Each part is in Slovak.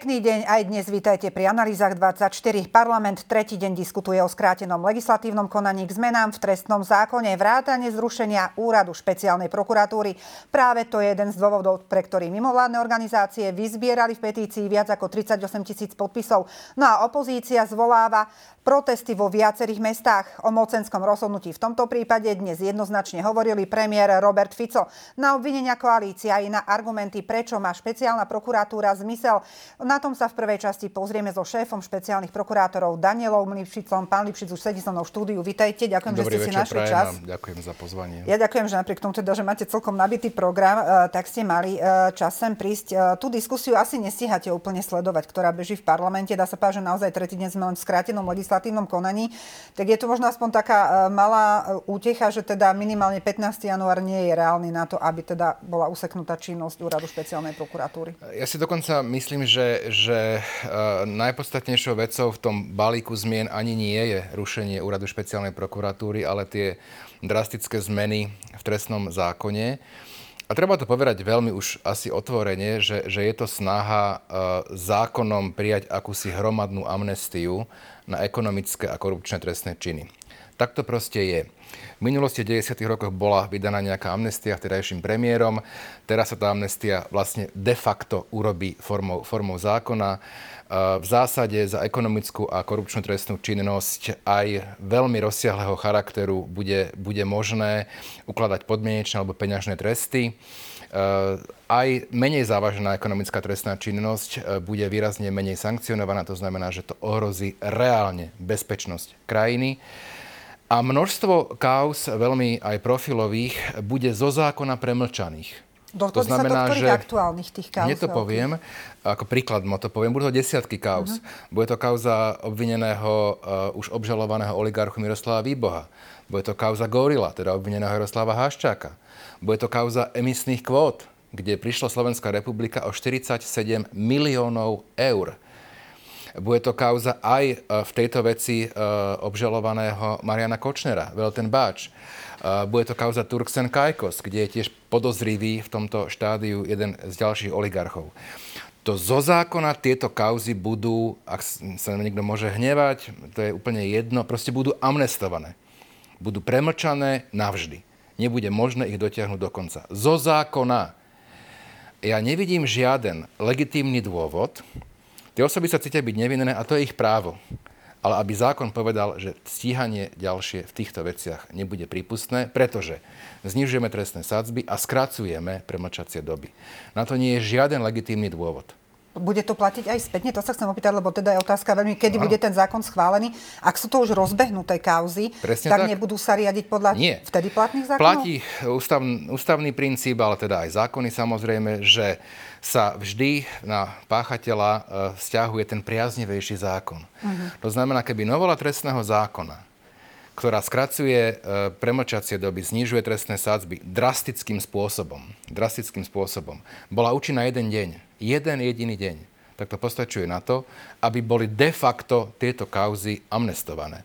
Pekný deň aj dnes vítajte pri Analýzach 24. Parlament tretí deň diskutuje o skrátenom legislatívnom konaní k zmenám v trestnom zákone vrátane zrušenia úradu špeciálnej prokuratúry. Práve to je jeden z dôvodov, pre ktorý mimovládne organizácie vyzbierali v petícii viac ako 38 tisíc podpisov. No a opozícia zvoláva protesty vo viacerých mestách. O mocenskom rozhodnutí v tomto prípade dnes jednoznačne hovorili premiér Robert Fico. Na obvinenia koalícia i na argumenty, prečo má špeciálna prokuratúra zmysel. Na tom sa v prvej časti pozrieme so šéfom špeciálnych prokurátorov Danielom Lipšicom. Pán Lipšic už sedí so mnou v štúdiu. Vítajte, ďakujem, Dobrý že ste večer, si našli čas. Ďakujem za pozvanie. Ja ďakujem, že napriek tomu, teda, že máte celkom nabitý program, uh, tak ste mali uh, čas sem prísť. Uh, tú diskusiu asi nestíhate úplne sledovať, ktorá beží v parlamente. Dá sa povedať, že naozaj tretí deň sme len v skrátenom legislatívnom konaní. Tak je to možno aspoň taká malá útecha, že teda minimálne 15. január nie je reálny na to, aby teda bola useknutá činnosť úradu špeciálnej prokuratúry. Ja si dokonca myslím, že, že uh, najpodstatnejšou vecou v tom balíku zmien ani nie je rušenie úradu špeciálnej prokuratúry, ale tie drastické zmeny v trestnom zákone. A treba to povedať veľmi už asi otvorene, že, že je to snaha uh, zákonom prijať akúsi hromadnú amnestiu na ekonomické a korupčné trestné činy. Tak to proste je. V minulosti v 90. rokoch bola vydaná nejaká amnestia vtedajším premiérom. Teraz sa tá amnestia vlastne de facto urobí formou, formou zákona. V zásade za ekonomickú a korupčnú trestnú činnosť aj veľmi rozsiahleho charakteru bude, bude možné ukladať podmienečné alebo peňažné tresty. Aj menej závažná ekonomická trestná činnosť bude výrazne menej sankcionovaná, to znamená, že to ohrozí reálne bezpečnosť krajiny. A množstvo kauz, veľmi aj profilových, bude zo zákona premlčaných. to znamená, sa do že aktuálnych tých kauz? Hneď to poviem, ako príklad mo to poviem, budú to desiatky kauz. Uh-huh. Bude to kauza obvineného, uh, už obžalovaného oligarchu Miroslava Výboha. Bude to kauza Gorila, teda obvineného Jaroslava Haščáka. Bude to kauza emisných kvót, kde prišla Slovenská republika o 47 miliónov eur bude to kauza aj e, v tejto veci e, obžalovaného Mariana Kočnera, Velten Báč. E, bude to kauza Turksen Kajkos, kde je tiež podozrivý v tomto štádiu jeden z ďalších oligarchov. To zo zákona tieto kauzy budú, ak sa niekto môže hnevať, to je úplne jedno, proste budú amnestované. Budú premlčané navždy. Nebude možné ich dotiahnuť do konca. Zo zákona. Ja nevidím žiaden legitímny dôvod, Tie osoby sa cítia byť nevinné a to je ich právo. Ale aby zákon povedal, že stíhanie ďalšie v týchto veciach nebude prípustné, pretože znižujeme trestné sadzby a skracujeme premlčacie doby. Na to nie je žiaden legitímny dôvod. Bude to platiť aj spätne? To sa chcem opýtať, lebo teda je otázka veľmi, kedy no. bude ten zákon schválený. Ak sú to už rozbehnuté kauzy, Presne tak, tak nebudú sa riadiť podľa Nie. vtedy platných zákonov? Platí ústav, ústavný princíp, ale teda aj zákony samozrejme, že sa vždy na páchateľa e, vzťahuje ten priaznivejší zákon. Uh-huh. To znamená, keby novela trestného zákona, ktorá skracuje e, premlčacie doby, znižuje trestné sádzby drastickým spôsobom, drastickým spôsobom, bola účinná jeden deň, jeden jediný deň, tak to postačuje na to, aby boli de facto tieto kauzy amnestované.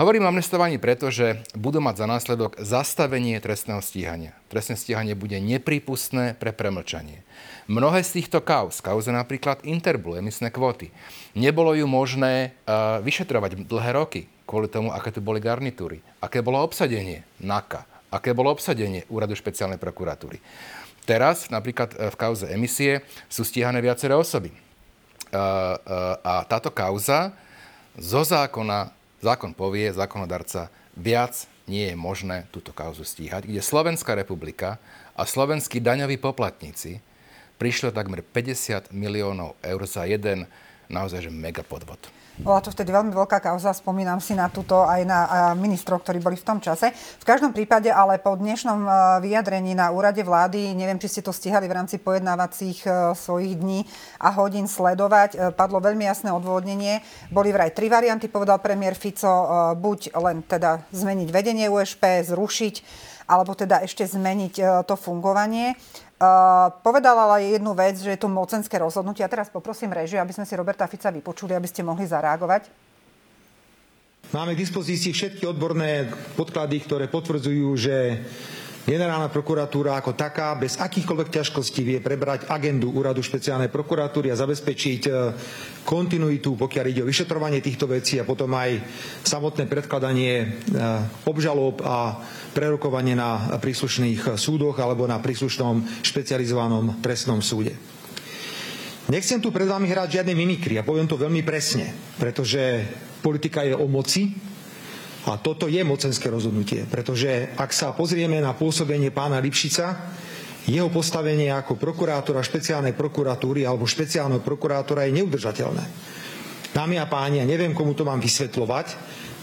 Hovorím o amnestovaní preto, že budú mať za následok zastavenie trestného stíhania. Trestné stíhanie bude neprípustné pre premlčanie. Mnohé z týchto kauz, kauze napríklad Interblu, emisné kvóty, nebolo ju možné uh, vyšetrovať dlhé roky kvôli tomu, aké tu boli garnitúry, aké bolo obsadenie NAKA, aké bolo obsadenie Úradu špeciálnej prokuratúry. Teraz napríklad e, v kauze emisie sú stíhané viaceré osoby. A táto kauza zo zákona, zákon povie, zákonodarca, viac nie je možné túto kauzu stíhať, kde Slovenská republika a slovenskí daňoví poplatníci prišli takmer 50 miliónov eur za jeden naozaj že mega podvod. Bola to vtedy veľmi veľká kauza, spomínam si na túto aj na ministrov, ktorí boli v tom čase. V každom prípade ale po dnešnom e, vyjadrení na úrade vlády, neviem, či ste to stihali v rámci pojednávacích e, svojich dní a hodín sledovať, e, padlo veľmi jasné odvodnenie. Boli vraj tri varianty, povedal premiér Fico, buď len teda zmeniť vedenie USP, zrušiť, alebo teda ešte zmeniť to fungovanie. Uh, povedala ale jednu vec, že je to mocenské rozhodnutie. A teraz poprosím režiu, aby sme si Roberta Fica vypočuli, aby ste mohli zareagovať. Máme k dispozícii všetky odborné podklady, ktoré potvrdzujú, že generálna prokuratúra ako taká bez akýchkoľvek ťažkostí vie prebrať agendu úradu špeciálnej prokuratúry a zabezpečiť e, kontinuitu, pokiaľ ide o vyšetrovanie týchto vecí a potom aj samotné predkladanie e, obžalob a prerokovanie na príslušných súdoch alebo na príslušnom špecializovanom trestnom súde. Nechcem tu pred vami hrať žiadne mimikry a poviem to veľmi presne, pretože politika je o moci a toto je mocenské rozhodnutie, pretože ak sa pozrieme na pôsobenie pána Lipšica, jeho postavenie ako prokurátora špeciálnej prokuratúry alebo špeciálneho prokurátora je neudržateľné. Dámy a páni, ja neviem, komu to mám vysvetľovať,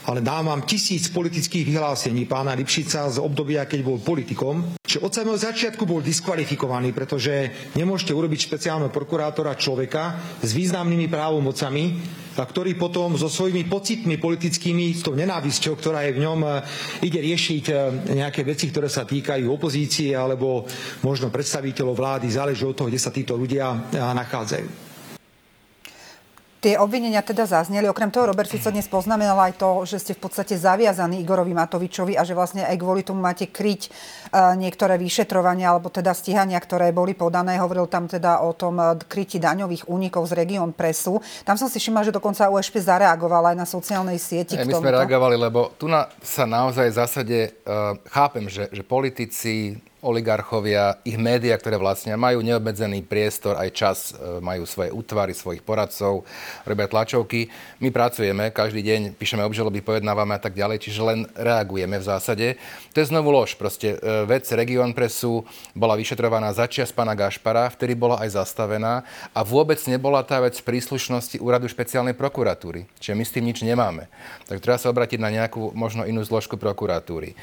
ale dám vám tisíc politických vyhlásení pána Lipšica z obdobia, keď bol politikom, že od samého začiatku bol diskvalifikovaný, pretože nemôžete urobiť špeciálneho prokurátora človeka s významnými právomocami, a ktorý potom so svojimi pocitmi politickými, s tou nenávisťou, ktorá je v ňom, e, ide riešiť e, nejaké veci, ktoré sa týkajú opozície alebo možno predstaviteľov vlády, záleží od toho, kde sa títo ľudia e, nachádzajú. Tie obvinenia teda zazneli. Okrem toho Robert Fico dnes poznamenal aj to, že ste v podstate zaviazaní Igorovi Matovičovi a že vlastne aj kvôli tomu máte kryť uh, niektoré vyšetrovania alebo teda stíhania, ktoré boli podané. Hovoril tam teda o tom uh, kryti daňových únikov z Region Presu. Tam som si všimla, že dokonca USP zareagovala aj na sociálnej sieti. my sme reagovali, lebo tu na, sa naozaj v zásade uh, chápem, že, že politici oligarchovia, ich médiá, ktoré vlastne majú neobmedzený priestor, aj čas, e, majú svoje útvary, svojich poradcov, robia tlačovky. My pracujeme, každý deň píšeme obžaloby, pojednávame a tak ďalej, čiže len reagujeme v zásade. To je znovu lož. Proste e, vec Region Presu bola vyšetrovaná začias pána Gašpara, vtedy bola aj zastavená a vôbec nebola tá vec príslušnosti úradu špeciálnej prokuratúry. Čiže my s tým nič nemáme. Tak treba sa obratiť na nejakú možno inú zložku prokuratúry.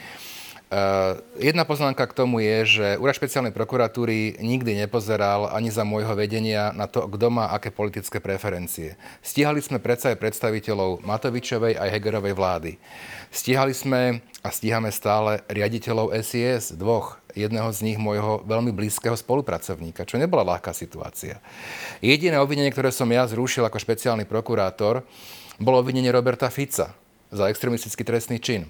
Uh, jedna poznámka k tomu je, že Úrad špeciálnej prokuratúry nikdy nepozeral ani za môjho vedenia na to, kto má aké politické preferencie. Stíhali sme predsa aj predstaviteľov Matovičovej aj Hegerovej vlády. Stíhali sme a stíhame stále riaditeľov SIS, dvoch. Jedného z nich môjho veľmi blízkeho spolupracovníka, čo nebola ľahká situácia. Jediné obvinenie, ktoré som ja zrušil ako špeciálny prokurátor, bolo obvinenie Roberta Fica, za extremistický trestný čin.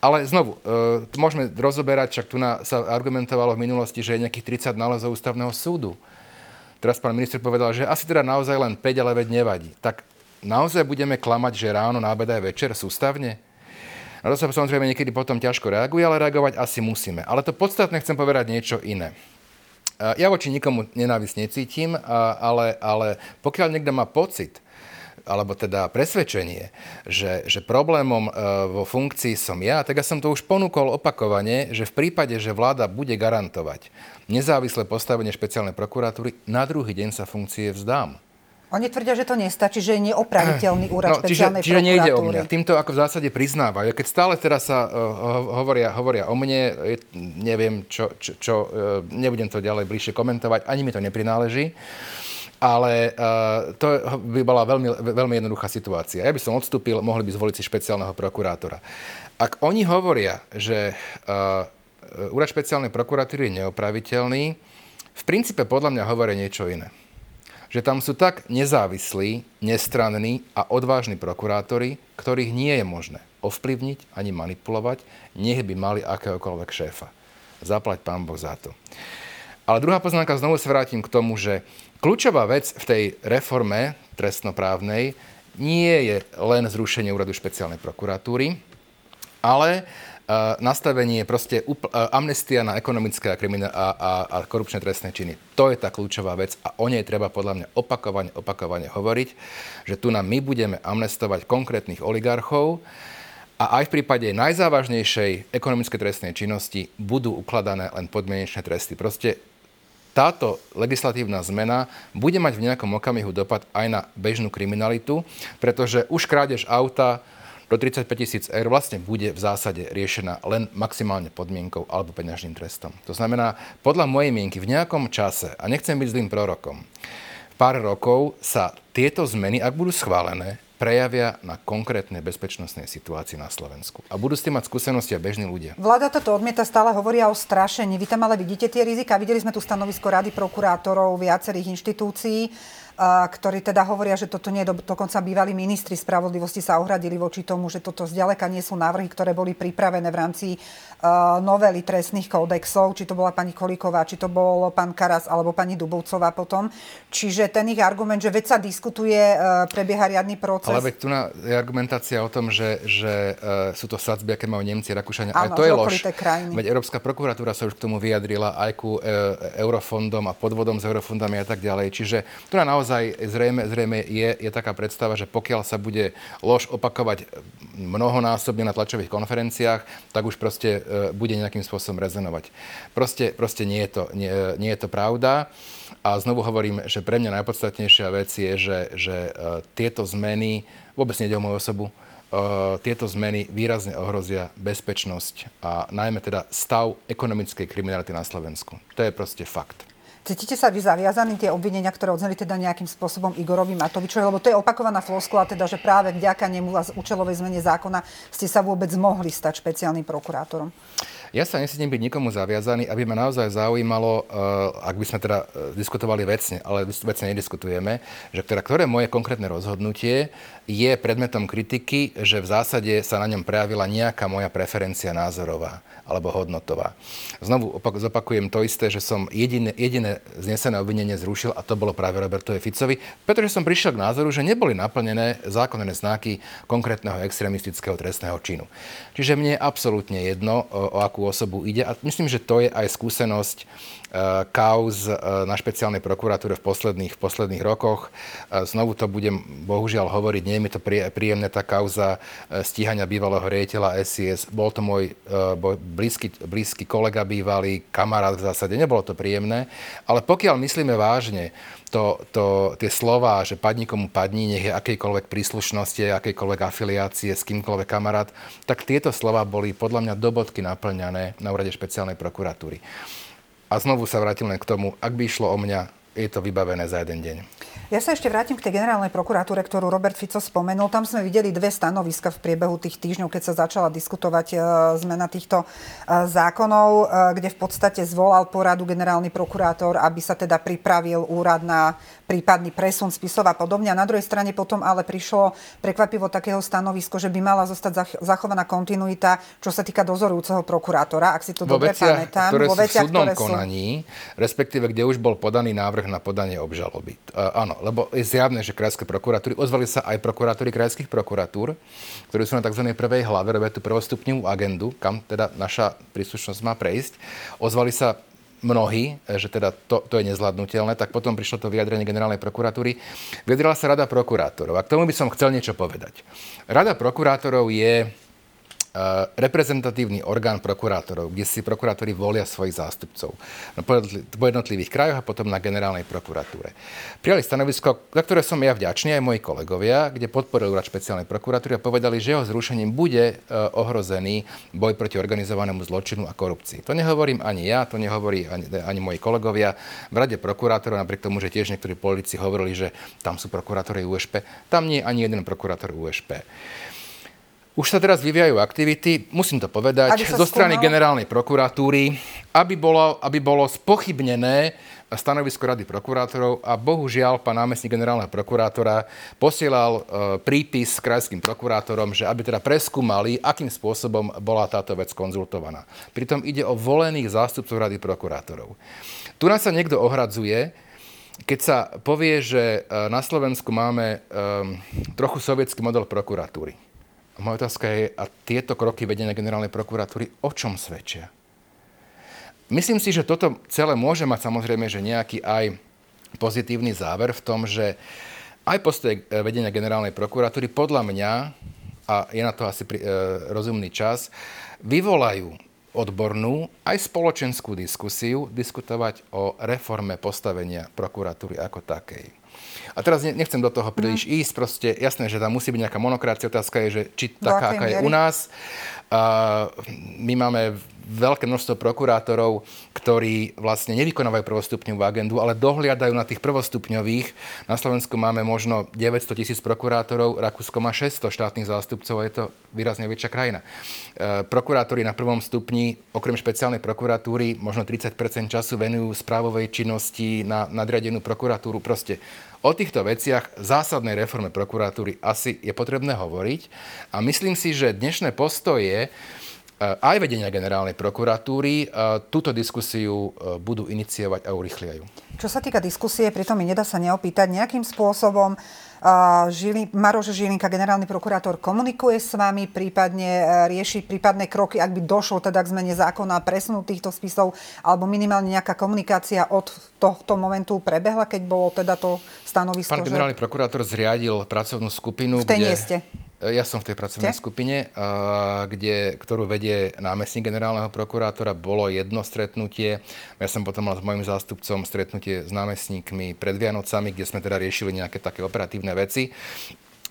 Ale znovu, e, môžeme rozoberať, však tu na, sa argumentovalo v minulosti, že je nejakých 30 nálezov ústavného súdu. Teraz pán minister povedal, že asi teda naozaj len 5, ale veď nevadí. Tak naozaj budeme klamať, že ráno, nábed aj večer sústavne? Na to sa samozrejme niekedy potom ťažko reaguje, ale reagovať asi musíme. Ale to podstatné chcem povedať niečo iné. E, ja voči nikomu nenávisť necítim, ale, ale pokiaľ niekto má pocit, alebo teda presvedčenie, že, že problémom e, vo funkcii som ja, tak ja som to už ponúkol opakovane, že v prípade, že vláda bude garantovať nezávislé postavenie špeciálnej prokuratúry, na druhý deň sa funkcie vzdám. Oni tvrdia, že to nestačí, že je neopraviteľný úrad no, špeciálnej čiže, čiže nejde o mňa. Týmto ako v zásade priznávajú. Keď stále teraz sa uh, hovoria, hovoria o mne, neviem, čo, čo, čo uh, nebudem to ďalej bližšie komentovať, ani mi to neprináleží. Ale uh, to by bola veľmi, veľmi jednoduchá situácia. Ja by som odstúpil, mohli by zvoliť si špeciálneho prokurátora. Ak oni hovoria, že uh, úrad špeciálnej prokuratúry je neopraviteľný, v princípe podľa mňa hovoria niečo iné. Že tam sú tak nezávislí, nestranní a odvážni prokurátori, ktorých nie je možné ovplyvniť ani manipulovať, nech by mali akéhokoľvek šéfa. Zaplať pán Boh za to. Ale druhá poznámka, znovu sa vrátim k tomu, že Kľúčová vec v tej reforme trestnoprávnej nie je len zrušenie úradu špeciálnej prokuratúry, ale uh, nastavenie proste uh, amnestia na ekonomické a, a, a, a korupčné trestné činy. To je tá kľúčová vec a o nej treba podľa mňa opakovane, opakovane hovoriť, že tu nám my budeme amnestovať konkrétnych oligarchov a aj v prípade najzávažnejšej ekonomickej trestnej činnosti budú ukladané len podmienečné tresty. Proste táto legislatívna zmena bude mať v nejakom okamihu dopad aj na bežnú kriminalitu, pretože už krádež auta do 35 tisíc eur vlastne bude v zásade riešená len maximálne podmienkou alebo peňažným trestom. To znamená, podľa mojej mienky v nejakom čase, a nechcem byť zlým prorokom, pár rokov sa tieto zmeny, ak budú schválené, prejavia na konkrétnej bezpečnostnej situácii na Slovensku. A budú s tým mať skúsenosti a bežní ľudia. Vláda toto odmieta, stále hovoria o strašení. Vy tam ale vidíte tie rizika. Videli sme tu stanovisko Rady prokurátorov viacerých inštitúcií. Ktorí teda hovoria, že toto nie je do, dokonca bývalí ministri spravodlivosti sa ohradili voči tomu, že toto zďaleka nie sú návrhy, ktoré boli pripravené v rámci uh, novely trestných kódexov, či to bola pani Kolíková, či to bol pán Karas alebo pani Dubovcová potom. Čiže ten ich argument, že veď sa diskutuje, uh, prebieha riadny proces. Ale veď tu je argumentácia o tom, že, že uh, sú to sadzby, aké majú Nemci, Rakúšania. Áno, to je lož. Veď Európska prokuratúra sa už k tomu vyjadrila aj ku eurofondom a podvodom s eurofondami a tak ďalej. Čiže tu na naozaj naozaj zrejme, zrejme je, je taká predstava, že pokiaľ sa bude lož opakovať mnohonásobne na tlačových konferenciách, tak už proste e, bude nejakým spôsobom rezonovať. Proste, proste nie, je to, nie, nie je to pravda. A znovu hovorím, že pre mňa najpodstatnejšia vec je, že, že e, tieto zmeny, vôbec nejde o moju osobu, tieto zmeny výrazne ohrozia bezpečnosť a najmä teda stav ekonomickej kriminality na Slovensku. To je proste fakt. Cítite sa vy zaviazaní tie obvinenia, ktoré odzneli teda nejakým spôsobom Igorovi Matovičovi, lebo to je opakovaná floskula, teda, že práve vďaka nemu a účelovej zmene zákona ste sa vôbec mohli stať špeciálnym prokurátorom? Ja sa nesítim byť nikomu zaviazaný, aby ma naozaj zaujímalo, uh, ak by sme teda uh, diskutovali vecne, ale vecne nediskutujeme, že teda, ktoré moje konkrétne rozhodnutie je predmetom kritiky, že v zásade sa na ňom prejavila nejaká moja preferencia názorová alebo hodnotová. Znovu opak, zopakujem to isté, že som jediné, jediné znesené obvinenie zrušil a to bolo práve Robertovi Ficovi, pretože som prišiel k názoru, že neboli naplnené zákonné znaky konkrétneho extremistického trestného činu. Čiže mne je absolútne jedno, o, o akú osobu ide. A myslím, že to je aj skúsenosť kauz eh, na špeciálnej prokuratúre v posledných, v posledných rokoch. Eh, znovu to budem bohužiaľ hovoriť, nie je mi to príjemné tá kauza stíhania bývalého riaditeľa SIS. Bol to môj blízky, blízky kolega bývalý, kamarát v zásade, nebolo to príjemné. Ale pokiaľ myslíme vážne to, to, tie slova, že padni komu padni, nech je akejkoľvek príslušnosti, akejkoľvek afiliácie, s kýmkoľvek kamarát, tak tieto slova boli podľa mňa do bodky naplňané na úrade špeciálnej prokuratúry. A znovu sa vrátim len k tomu, ak by išlo o mňa, je to vybavené za jeden deň. Ja sa ešte vrátim k tej generálnej prokuratúre, ktorú Robert Fico spomenul. Tam sme videli dve stanoviska v priebehu tých týždňov, keď sa začala diskutovať e, zmena týchto e, zákonov, e, kde v podstate zvolal poradu generálny prokurátor, aby sa teda pripravil úrad na prípadný presun spisov a podobne. A na druhej strane potom ale prišlo prekvapivo takého stanovisko, že by mala zostať zachovaná kontinuita, čo sa týka dozorujúceho prokurátora, ak si to dobre pamätám. Ktoré vo veciach, v súdnom ktoré konaní, sú... respektíve kde už bol podaný návrh na podanie obžaloby. Uh, áno, lebo je zjavné, že krajské prokuratúry, ozvali sa aj prokuratúry krajských prokuratúr, ktorí sú na tzv. prvej hlave, robia tú prvostupňovú agendu, kam teda naša príslušnosť má prejsť. Ozvali sa mnohí, že teda to, to je nezvládnutelné, tak potom prišlo to vyjadrenie generálnej prokuratúry. Vyjadrila sa Rada prokurátorov. A k tomu by som chcel niečo povedať. Rada prokurátorov je reprezentatívny orgán prokurátorov, kde si prokurátori volia svojich zástupcov po jednotlivých krajoch a potom na generálnej prokuratúre. Prijali stanovisko, za ktoré som ja vďačný, aj moji kolegovia, kde podporili úrad špeciálnej prokuratúry a povedali, že jeho zrušením bude eh, ohrozený boj proti organizovanému zločinu a korupcii. To nehovorím ani ja, to nehovorí ani, ani moji kolegovia. V rade prokurátorov, napriek tomu, že tiež niektorí politici hovorili, že tam sú prokurátori USP, tam nie je ani jeden prokurátor USP. Už sa teraz vyvíjajú aktivity, musím to povedať, zo strany skúmal... generálnej prokuratúry, aby bolo, aby bolo spochybnené stanovisko Rady prokurátorov a bohužiaľ pán námestník generálneho prokurátora posielal e, prípis krajským prokurátorom, že aby teda preskúmali, akým spôsobom bola táto vec konzultovaná. Pritom ide o volených zástupcov Rady prokurátorov. Tu nás sa niekto ohradzuje, keď sa povie, že e, na Slovensku máme e, trochu sovietský model prokuratúry. Moja otázka je, a tieto kroky vedenia generálnej prokuratúry o čom svedčia? Myslím si, že toto celé môže mať samozrejme, že nejaký aj pozitívny záver v tom, že aj postoje vedenia generálnej prokuratúry podľa mňa, a je na to asi pri, e, rozumný čas, vyvolajú odbornú aj spoločenskú diskusiu diskutovať o reforme postavenia prokuratúry ako takej. A teraz nechcem do toho príliš mm. ísť, proste jasné, že tam musí byť nejaká monokracia. Otázka je, že či taká, aká je u nás. Uh, my máme veľké množstvo prokurátorov, ktorí vlastne nevykonávajú prvostupňovú agendu, ale dohliadajú na tých prvostupňových. Na Slovensku máme možno 900 tisíc prokurátorov, Rakúsko má 600 štátnych zástupcov a je to výrazne väčšia krajina. E, prokurátori na prvom stupni, okrem špeciálnej prokuratúry, možno 30% času venujú správovej činnosti na nadriadenú prokuratúru. Proste O týchto veciach zásadnej reforme prokuratúry asi je potrebné hovoriť a myslím si, že dnešné postoje e, aj vedenia generálnej prokuratúry e, túto diskusiu e, budú iniciovať a urychliajú. Čo sa týka diskusie, pritom mi nedá sa neopýtať nejakým spôsobom, Žili, Maroš Žilinka, generálny prokurátor, komunikuje s vami, prípadne e, rieši prípadné kroky, ak by došlo teda k zmene zákona a presunú týchto spisov, alebo minimálne nejaká komunikácia od tohto momentu prebehla, keď bolo teda to stanovisko? Pán generálny že... prokurátor zriadil pracovnú skupinu, v tej kde... nie ste. Ja som v tej pracovnej Ste? skupine, kde, ktorú vedie námestník generálneho prokurátora. Bolo jedno stretnutie. Ja som potom mal s mojim zástupcom stretnutie s námestníkmi pred Vianocami, kde sme teda riešili nejaké také operatívne veci.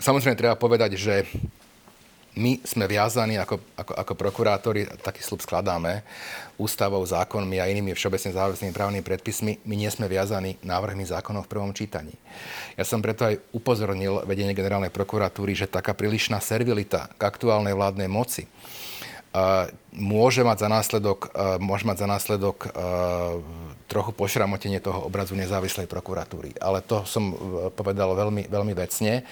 Samozrejme, treba povedať, že my sme viazaní ako, ako, ako prokurátori, taký slub skladáme, ústavou, zákonmi a inými všeobecne záväznými právnymi predpismi, my nie sme viazaní návrhmi zákonov v prvom čítaní. Ja som preto aj upozornil vedenie generálnej prokuratúry, že taká prílišná servilita k aktuálnej vládnej moci môže mať za následok, môže mať za následok trochu pošramotenie toho obrazu nezávislej prokuratúry. Ale to som e, povedal veľmi, veľmi vecne,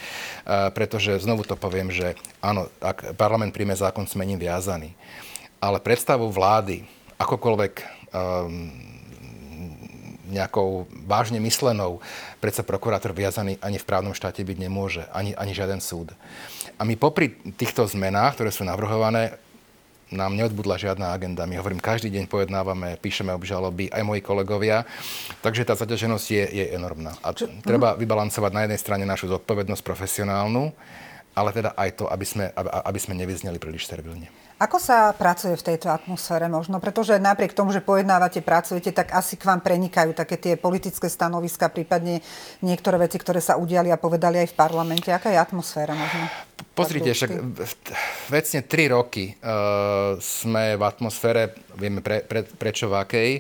pretože znovu to poviem, že áno, ak parlament príjme zákon, sme ním viazaný. Ale predstavu vlády, akokoľvek um, nejakou vážne myslenou, predsa prokurátor viazaný ani v právnom štáte byť nemôže, ani, ani žiaden súd. A my popri týchto zmenách, ktoré sú navrhované, nám neodbudla žiadna agenda. My hovorím, každý deň pojednávame, píšeme obžaloby, aj moji kolegovia. Takže tá zaťaženosť je, je enormná. A Čo? treba vybalancovať na jednej strane našu zodpovednosť profesionálnu, ale teda aj to, aby sme, aby, aby sme nevyzneli príliš servilne. Ako sa pracuje v tejto atmosfére možno? Pretože napriek tomu, že pojednávate, pracujete, tak asi k vám prenikajú také tie politické stanoviska, prípadne niektoré veci, ktoré sa udiali a povedali aj v parlamente. Aká je atmosféra možno? Pozrite, však vecne tri roky uh, sme v atmosfére, vieme pre, pre, prečo v akej,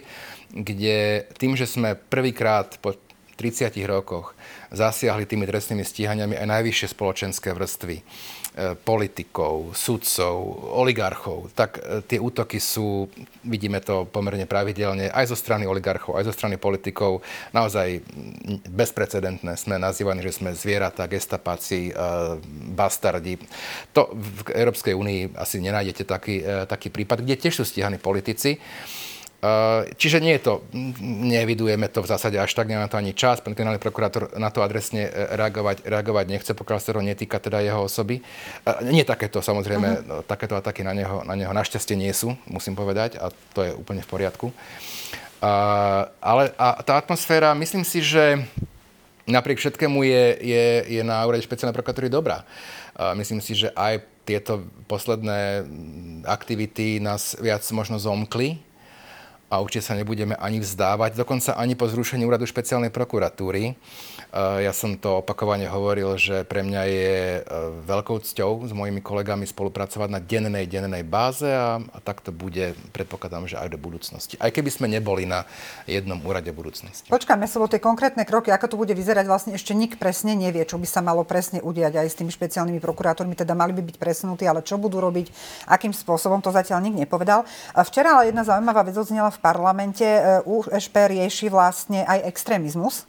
kde tým, že sme prvýkrát po 30 rokoch zasiahli tými trestnými stíhaniami aj najvyššie spoločenské vrstvy politikov, sudcov, oligarchov, tak e, tie útoky sú, vidíme to pomerne pravidelne, aj zo strany oligarchov, aj zo strany politikov, naozaj bezprecedentné. Sme nazývaní, že sme zvieratá, gestapáci, e, bastardi. To v Európskej únii asi nenájdete taký, taký prípad, kde tiež sú stíhaní politici. Čiže nie je to, nevidujeme to v zásade až tak, nemá to ani čas. Pán generálny prokurátor na to adresne e, reagovať, reagovať nechce, pokiaľ sa to netýka teda jeho osoby. Nie takéto, samozrejme, uh-huh. takéto ataky na neho, na neho našťastie nie sú, musím povedať, a to je úplne v poriadku. A, ale a tá atmosféra, myslím si, že napriek všetkému je, je, je na úrade špeciálnej prokuratúry dobrá. A myslím si, že aj tieto posledné aktivity nás viac možno zomkli, a určite sa nebudeme ani vzdávať, dokonca ani po zrušení úradu špeciálnej prokuratúry. Eh, ja som to opakovane hovoril, že pre mňa je eh, veľkou cťou s mojimi kolegami spolupracovať na dennej, dennej báze a, a tak to bude, predpokladám, že aj do budúcnosti. Aj keby sme neboli na jednom úrade budúcnosti. Počkáme sa, tie konkrétne kroky, ako to bude vyzerať, vlastne ešte nik presne nevie, čo by sa malo presne udiať aj s tými špeciálnymi prokurátormi, teda mali by byť presunutí, ale čo budú robiť, akým spôsobom, to zatiaľ nik nepovedal. Včera ale jedna zaujímavá vec odznela v parlamente. USP rieši vlastne aj extrémizmus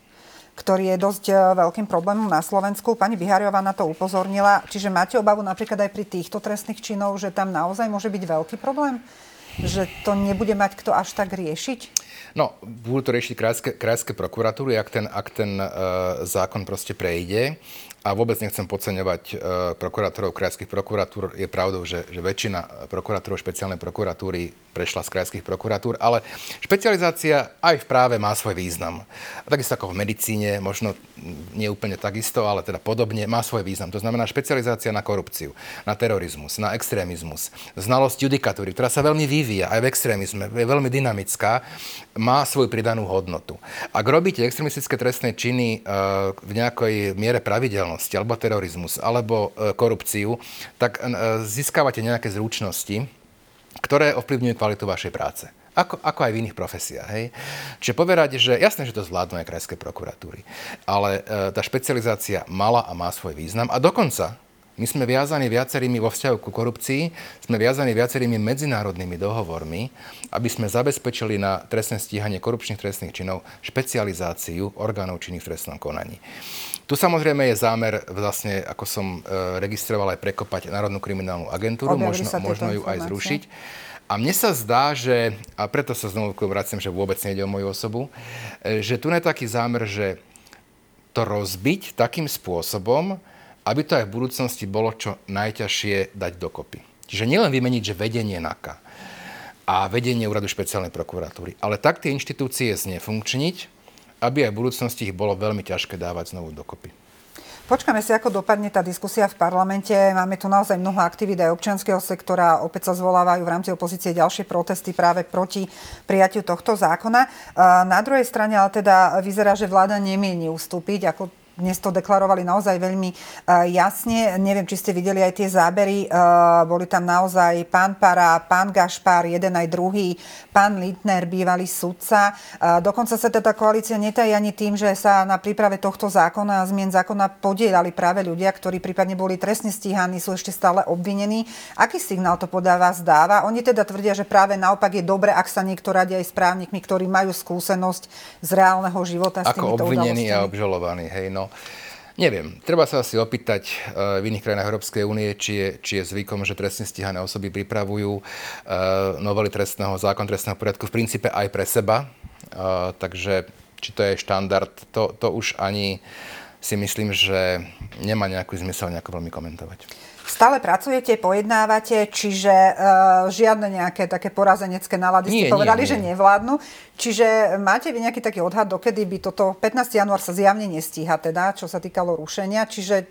ktorý je dosť e, veľkým problémom na Slovensku. Pani Bihariová na to upozornila. Čiže máte obavu napríklad aj pri týchto trestných činov, že tam naozaj môže byť veľký problém? Že to nebude mať kto až tak riešiť? No, budú to riešiť krajské, krajské prokuratúry, ak ten, ak ten uh, zákon proste prejde a vôbec nechcem podceňovať uh, prokurátorov krajských prokuratúr. Je pravdou, že, že väčšina prokurátorov špeciálnej prokuratúry prešla z krajských prokuratúr, ale špecializácia aj v práve má svoj význam. Takisto ako v medicíne, možno nie úplne takisto, ale teda podobne, má svoj význam. To znamená špecializácia na korupciu, na terorizmus, na extrémizmus, znalosť judikatúry, ktorá sa veľmi vyvíja aj v extrémizme, je veľmi dynamická, má svoju pridanú hodnotu. Ak robíte extrémistické trestné činy uh, v nejakej miere pravidelnosti, kriminálnosť, alebo terorizmus, alebo e, korupciu, tak e, získavate nejaké zručnosti, ktoré ovplyvňujú kvalitu vašej práce. Ako, ako aj v iných profesiách. Hej? Čiže povedať, že jasné, že to zvládnu aj krajské prokuratúry, ale e, tá špecializácia mala a má svoj význam a dokonca my sme viazaní viacerými vo vzťahu ku korupcii, sme viazaní viacerými medzinárodnými dohovormi, aby sme zabezpečili na trestné stíhanie korupčných trestných činov špecializáciu orgánov činných v trestnom konaní. Tu samozrejme je zámer, vlastne, ako som e, registroval, aj prekopať Národnú kriminálnu agentúru, možno, možno ju aj zrušiť. A mne sa zdá, že, a preto sa znovu vraciam, že vôbec nejde o moju osobu, e, že tu je taký zámer, že to rozbiť takým spôsobom, aby to aj v budúcnosti bolo čo najťažšie dať dokopy. Čiže nielen vymeniť, že vedenie NAKA a vedenie úradu špeciálnej prokuratúry, ale tak tie inštitúcie znefunkčniť, aby aj v budúcnosti ich bolo veľmi ťažké dávať znovu dokopy. Počkáme si, ako dopadne tá diskusia v parlamente. Máme tu naozaj mnoho aktivít aj občianského sektora. Opäť sa zvolávajú v rámci opozície ďalšie protesty práve proti prijatiu tohto zákona. Na druhej strane ale teda vyzerá, že vláda nemieni ustúpiť, ako dnes to deklarovali naozaj veľmi uh, jasne. Neviem, či ste videli aj tie zábery. Uh, boli tam naozaj pán Para, pán Gašpár, jeden aj druhý, pán Lindner, bývalý sudca. Uh, dokonca sa teda koalícia netají ani tým, že sa na príprave tohto zákona a zmien zákona podielali práve ľudia, ktorí prípadne boli trestne stíhaní, sú ešte stále obvinení. Aký signál to podáva zdáva? Oni teda tvrdia, že práve naopak je dobre, ak sa niekto radia aj s právnikmi, ktorí majú skúsenosť z reálneho života s Ako obvinený a obžalovaný, hej, no. Neviem, treba sa asi opýtať uh, v iných krajinách Európskej únie, či je, či je zvykom, že trestne stíhané osoby pripravujú uh, novely trestného zákon trestného poriadku v princípe aj pre seba. Uh, takže či to je štandard, to, to už ani si myslím, že nemá nejaký zmysel nejako veľmi komentovať. Stále pracujete, pojednávate, čiže uh, žiadne nejaké také porazenecké nálady nie, ste povedali, nie, nie. že nevládnu. Čiže máte vy nejaký taký odhad, dokedy by toto 15. január sa zjavne nestíha, teda, čo sa týkalo rušenia, čiže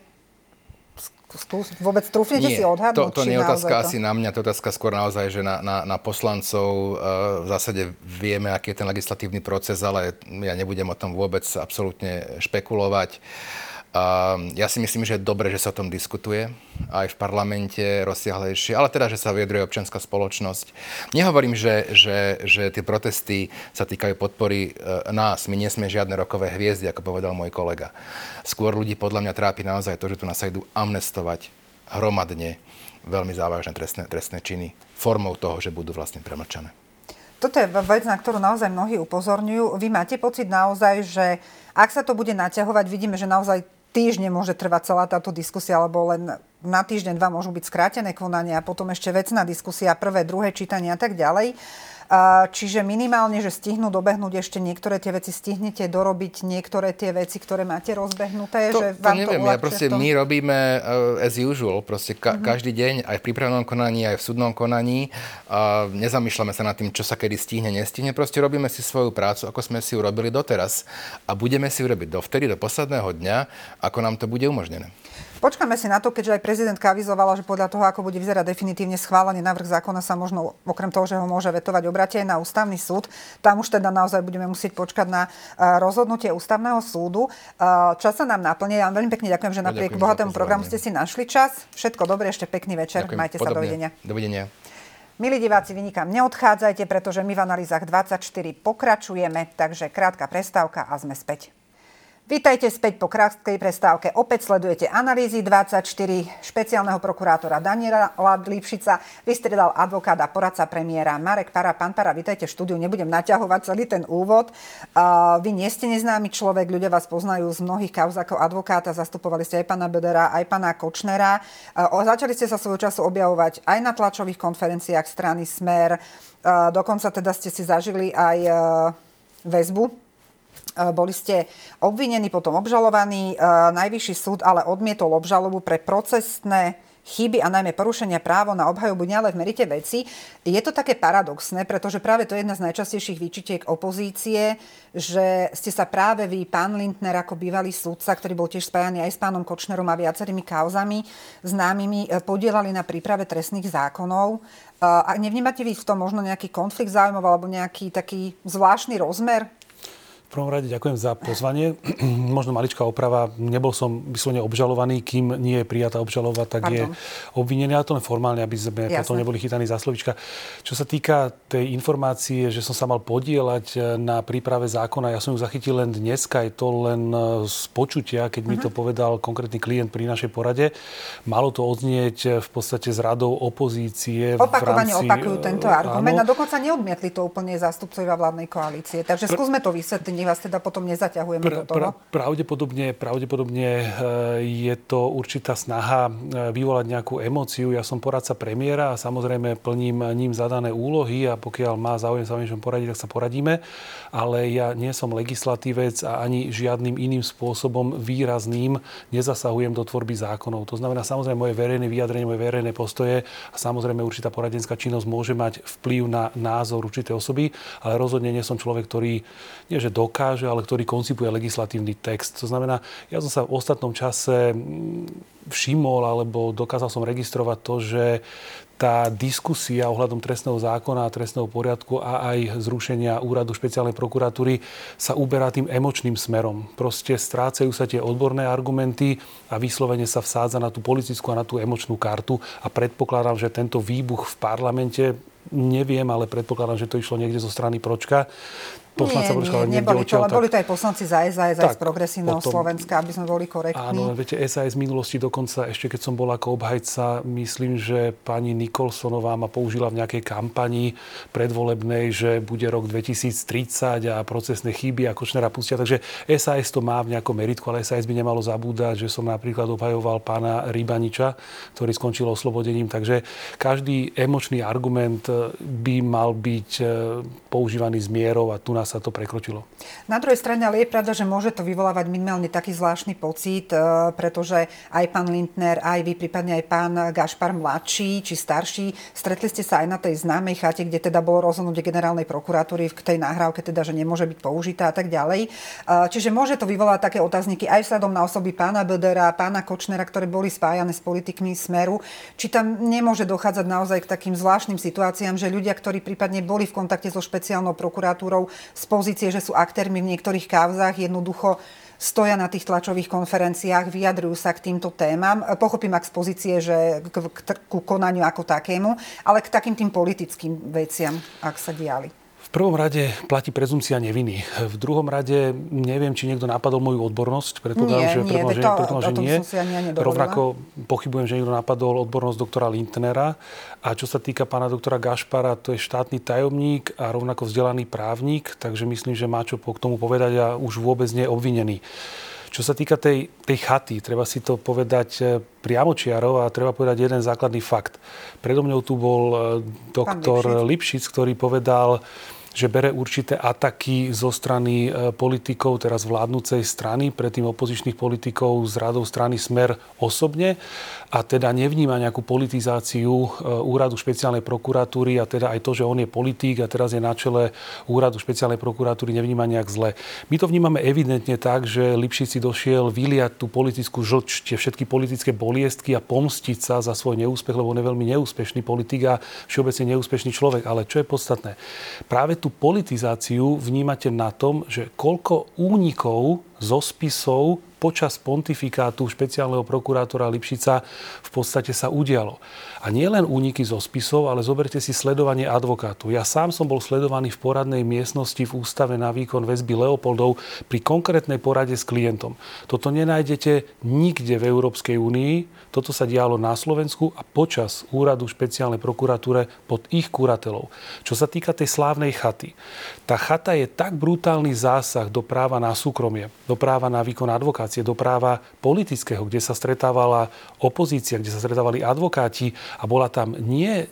vôbec trúfnete si odhadnúť? To, to nie je otázka to... asi na mňa, to je otázka skôr naozaj, že na, na, na poslancov uh, v zásade vieme, aký je ten legislatívny proces, ale ja nebudem o tom vôbec absolútne špekulovať. Uh, ja si myslím, že je dobre, že sa o tom diskutuje aj v parlamente rozsiahlejšie, ale teda, že sa vyjadruje občianská spoločnosť. Nehovorím, že, že, že tie protesty sa týkajú podpory e, nás. My nie sme žiadne rokové hviezdy, ako povedal môj kolega. Skôr ľudí podľa mňa trápi naozaj to, že tu nás idú amnestovať hromadne veľmi závažné trestné, trestné činy formou toho, že budú vlastne premlčané. Toto je vec, na ktorú naozaj mnohí upozorňujú. Vy máte pocit naozaj, že ak sa to bude naťahovať, vidíme, že naozaj týždne môže trvať celá táto diskusia, alebo len na týždeň, dva môžu byť skrátené konania a potom ešte vecná diskusia, prvé, druhé čítanie a tak ďalej. Čiže minimálne, že stihnú dobehnúť ešte niektoré tie veci, stihnete dorobiť niektoré tie veci, ktoré máte rozbehnuté? To, že vám to neviem, to ja proste my robíme uh, as usual, proste ka- uh-huh. každý deň, aj v prípravnom konaní, aj v súdnom konaní. Uh, nezamýšľame sa nad tým, čo sa kedy stihne, nestihne, proste robíme si svoju prácu, ako sme si ju robili doteraz a budeme si ju robiť dovtedy, do posledného dňa, ako nám to bude umožnené. Počkáme si na to, keďže aj prezidentka avizovala, že podľa toho, ako bude vyzerať definitívne schválený návrh zákona, sa možno, okrem toho, že ho môže vetovať, obratie na ústavný súd. Tam už teda naozaj budeme musieť počkať na uh, rozhodnutie ústavného súdu. Uh, čas sa nám naplne. Ja vám veľmi pekne ďakujem, že napriek ďakujem bohatému programu ste si našli čas. Všetko dobré, ešte pekný večer. Ďakujem. Majte Podobne. sa, dovidenia. Dovidenia. Milí diváci, vy nikam neodchádzajte, pretože my v analýzach 24 pokračujeme, takže krátka prestávka a sme späť. Vítajte späť po krátkej prestávke. Opäť sledujete analýzy 24 špeciálneho prokurátora Daniela Lipšica. Vystredal advokát a poradca premiéra Marek Para. Pán Para, vítajte v štúdiu. Nebudem naťahovať celý ten úvod. Vy nie ste neznámy človek, ľudia vás poznajú z mnohých kauz ako advokáta. Zastupovali ste aj pána Bedera, aj pána Kočnera. Začali ste sa svojho času objavovať aj na tlačových konferenciách strany Smer. Dokonca teda ste si zažili aj väzbu Eh, boli ste obvinení, potom obžalovaní. Eh, Najvyšší súd ale odmietol obžalobu pre procesné chyby a najmä porušenia právo na obhajobu ale v merite veci. Je to také paradoxné, pretože práve to je jedna z najčastejších výčitiek opozície, že ste sa práve vy, pán Lindner, ako bývalý súdca, ktorý bol tiež spájaný aj s pánom Kočnerom a viacerými kauzami známymi, eh, podielali na príprave trestných zákonov. A nevnímate vy v tom možno nejaký konflikt záujmov alebo nejaký taký zvláštny rozmer? Prvom rade ďakujem za pozvanie. Možno maličká oprava. Nebol som vyslovene obžalovaný, kým nie je prijatá obžalova, tak Pardon. je obvinený, ale to len formálne, aby sme Jasne. potom neboli chytaní za slovička. Čo sa týka tej informácie, že som sa mal podielať eh, na príprave zákona, ja som ju zachytil len dneska, je to len eh, z počutia, keď uh-huh. mi to mhm. povedal konkrétny klient pri našej porade. Malo to odznieť eh, v podstate z radou opozície. Opakovane v rámci, opakujú tento argument áno. a dokonca neodmietli to úplne zástupcovia vládnej koalície. Takže skúsme to vysvetliť nech vás teda potom nezaťahujeme pra, do toho. Pra, pravdepodobne, pravdepodobne eh, je to určitá snaha eh, vyvolať nejakú emóciu. Ja som poradca premiéra a samozrejme plním ním zadané úlohy a pokiaľ má záujem sa o niečom poradiť, tak sa poradíme. Ale ja nie som legislatívec a ani žiadnym iným spôsobom výrazným nezasahujem do tvorby zákonov. To znamená samozrejme moje verejné vyjadrenie, moje verejné postoje a samozrejme určitá poradenská činnosť môže mať vplyv na názor určitej osoby, ale rozhodne nie som človek, ktorý nie že dokáže dokáže, ale ktorý koncipuje legislatívny text. To znamená, ja som sa v ostatnom čase mm, všimol alebo dokázal som registrovať to, že tá diskusia ohľadom trestného zákona a trestného poriadku a aj zrušenia úradu špeciálnej prokuratúry sa uberá tým emočným smerom. Proste strácajú sa tie odborné argumenty a vyslovene sa vsádza na tú politickú a na tú emočnú kartu a predpokladám, že tento výbuch v parlamente neviem, ale predpokladám, že to išlo niekde zo strany Pročka, poslanca nie, nie, neboli to, tak... boli to aj poslanci za SAS, aj z Progresívneho potom, Slovenska, aby sme boli korektní. Áno, viete, SAS v minulosti dokonca, ešte keď som bol ako obhajca, myslím, že pani Nikolsonová ma použila v nejakej kampani predvolebnej, že bude rok 2030 a procesné chyby a Kočnera pustia. Takže SAS to má v nejakom meritku, ale SAS by nemalo zabúdať, že som napríklad obhajoval pána Rybaniča, ktorý skončil oslobodením. Takže každý emočný argument by mal byť e, používaný s mierou a tu nás sa to prekročilo. Na druhej strane ale je pravda, že môže to vyvolávať minimálne taký zvláštny pocit, e, pretože aj pán Lindner, aj vy, prípadne aj pán Gašpar mladší či starší, stretli ste sa aj na tej známej chate, kde teda bolo rozhodnutie generálnej prokuratúry v tej nahrávke, teda, že nemôže byť použitá a tak ďalej. E, čiže môže to vyvolať také otázniky aj vzhľadom na osoby pána Bedera, pána Kočnera, ktoré boli spájane s politikmi Smeru. Či tam nemôže dochádzať naozaj k takým zvláštnym situáciám, že ľudia, ktorí prípadne boli v kontakte so špeciálnou prokuratúrou, z pozície, že sú aktérmi v niektorých kauzách, jednoducho stoja na tých tlačových konferenciách, vyjadrujú sa k týmto témam. Pochopím ak z pozície, že k, k, ku konaniu ako takému, ale k takým tým politickým veciam, ak sa diali prvom rade platí prezumcia neviny. V druhom rade neviem, či niekto napadol moju odbornosť. Predpokladám, že, nie, že, to, že nie. Rovnako pochybujem, že niekto napadol odbornosť doktora Lindnera. A čo sa týka pána doktora Gašpara, to je štátny tajomník a rovnako vzdelaný právnik, takže myslím, že má čo k tomu povedať a už vôbec nie je obvinený. Čo sa týka tej, tej chaty, treba si to povedať e, priamočiarov a treba povedať jeden základný fakt. Predo mňou tu bol e, doktor Lipšic, ktorý povedal, že bere určité ataky zo strany e, politikov, teraz vládnúcej strany, predtým opozičných politikov z radou strany Smer osobne a teda nevníma nejakú politizáciu e, úradu špeciálnej prokuratúry a teda aj to, že on je politík a teraz je na čele úradu špeciálnej prokuratúry, nevníma nejak zle. My to vnímame evidentne tak, že Lipšic si došiel vyliať tú politickú žlč, tie všetky politické boliestky a pomstiť sa za svoj neúspech, lebo on je veľmi neúspešný politik a všeobecne neúspešný človek. Ale čo je podstatné? Práve tú politizáciu vnímate na tom, že koľko únikov zo spisov počas pontifikátu špeciálneho prokurátora Lipšica v podstate sa udialo. A nie len úniky zo spisov, ale zoberte si sledovanie advokátu. Ja sám som bol sledovaný v poradnej miestnosti v Ústave na výkon väzby Leopoldov pri konkrétnej porade s klientom. Toto nenájdete nikde v Európskej únii. Toto sa dialo na Slovensku a počas úradu špeciálnej prokuratúre pod ich kuratelou. Čo sa týka tej slávnej chaty. Tá chata je tak brutálny zásah do práva na súkromie, do práva na výkon advokácie, do práva politického, kde sa stretávala opozícia, kde sa stretávali advokáti a bola tam nie,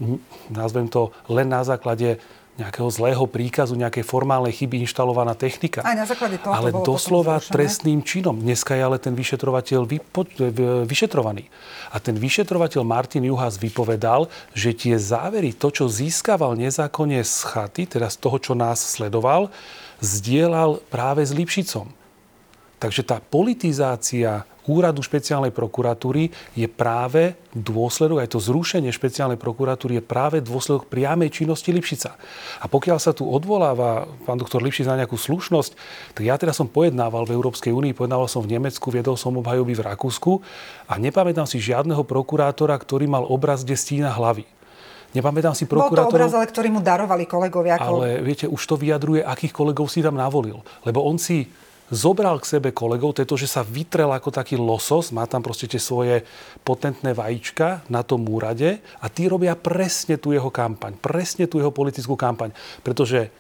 nazvem to, len na základe nejakého zlého príkazu, nejakej formálnej chyby inštalovaná technika. Aj na základe toho Ale to doslova trestným činom. Dneska je ale ten vyšetrovateľ vypo, vyšetrovaný. A ten vyšetrovateľ Martin Juhas vypovedal, že tie závery, to, čo získaval nezákonne z chaty, teda z toho, čo nás sledoval, zdieľal práve s Lipšicom. Takže tá politizácia úradu špeciálnej prokuratúry je práve dôsledok, aj to zrušenie špeciálnej prokuratúry je práve dôsledok priamej činnosti Lipšica. A pokiaľ sa tu odvoláva pán doktor Lipšic na nejakú slušnosť, tak ja teraz som pojednával v Európskej únii, pojednával som v Nemecku, viedol som obhajoby v Rakúsku a nepamätám si žiadneho prokurátora, ktorý mal obraz, kde stína hlavy. Nepamätám si prokurátorov... Bol to obraz, ale ktorý mu darovali kolegovia. Ako... Ale viete, už to vyjadruje, akých kolegov si tam navolil. Lebo on si zobral k sebe kolegov, to je to, že sa vytrel ako taký losos, má tam proste tie svoje potentné vajíčka na tom úrade a tí robia presne tú jeho kampaň, presne tú jeho politickú kampaň. Pretože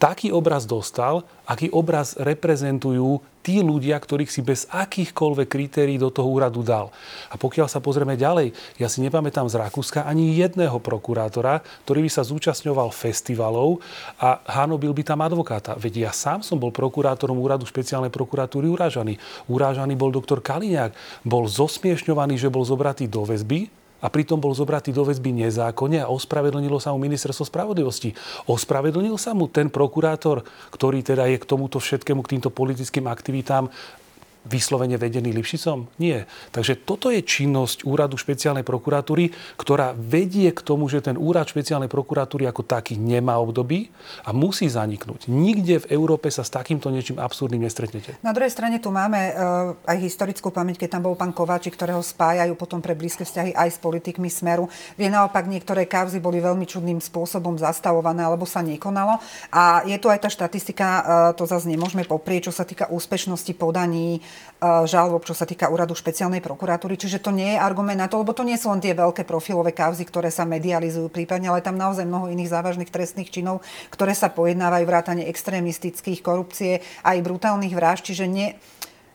taký obraz dostal, aký obraz reprezentujú tí ľudia, ktorých si bez akýchkoľvek kritérií do toho úradu dal. A pokiaľ sa pozrieme ďalej, ja si nepamätám z Rakúska ani jedného prokurátora, ktorý by sa zúčastňoval festivalov a hanobil by tam advokáta. Veď ja sám som bol prokurátorom úradu špeciálnej prokuratúry urážaný. Urážaný bol doktor Kaliňák. Bol zosmiešňovaný, že bol zobratý do väzby, a pritom bol zobratý do väzby nezákonne a ospravedlnilo sa mu ministerstvo spravodlivosti. Ospravedlnil sa mu ten prokurátor, ktorý teda je k tomuto všetkému, k týmto politickým aktivitám vyslovene vedený Lipšicom? Nie. Takže toto je činnosť úradu špeciálnej prokuratúry, ktorá vedie k tomu, že ten úrad špeciálnej prokuratúry ako taký nemá období a musí zaniknúť. Nikde v Európe sa s takýmto niečím absurdným nestretnete. Na druhej strane tu máme uh, aj historickú pamäť, keď tam bol pán Kováčik, ktorého spájajú potom pre blízke vzťahy aj s politikmi Smeru. Vie naopak niektoré kauzy boli veľmi čudným spôsobom zastavované alebo sa nekonalo. A je tu aj tá štatistika, uh, to zase nemôžeme poprieť, čo sa týka úspešnosti podaní žalob, čo sa týka úradu špeciálnej prokuratúry. Čiže to nie je argument na to, lebo to nie sú len tie veľké profilové kauzy, ktoré sa medializujú prípadne, ale tam naozaj mnoho iných závažných trestných činov, ktoré sa pojednávajú vrátane extrémistických, korupcie, aj brutálnych vražd. Čiže nie,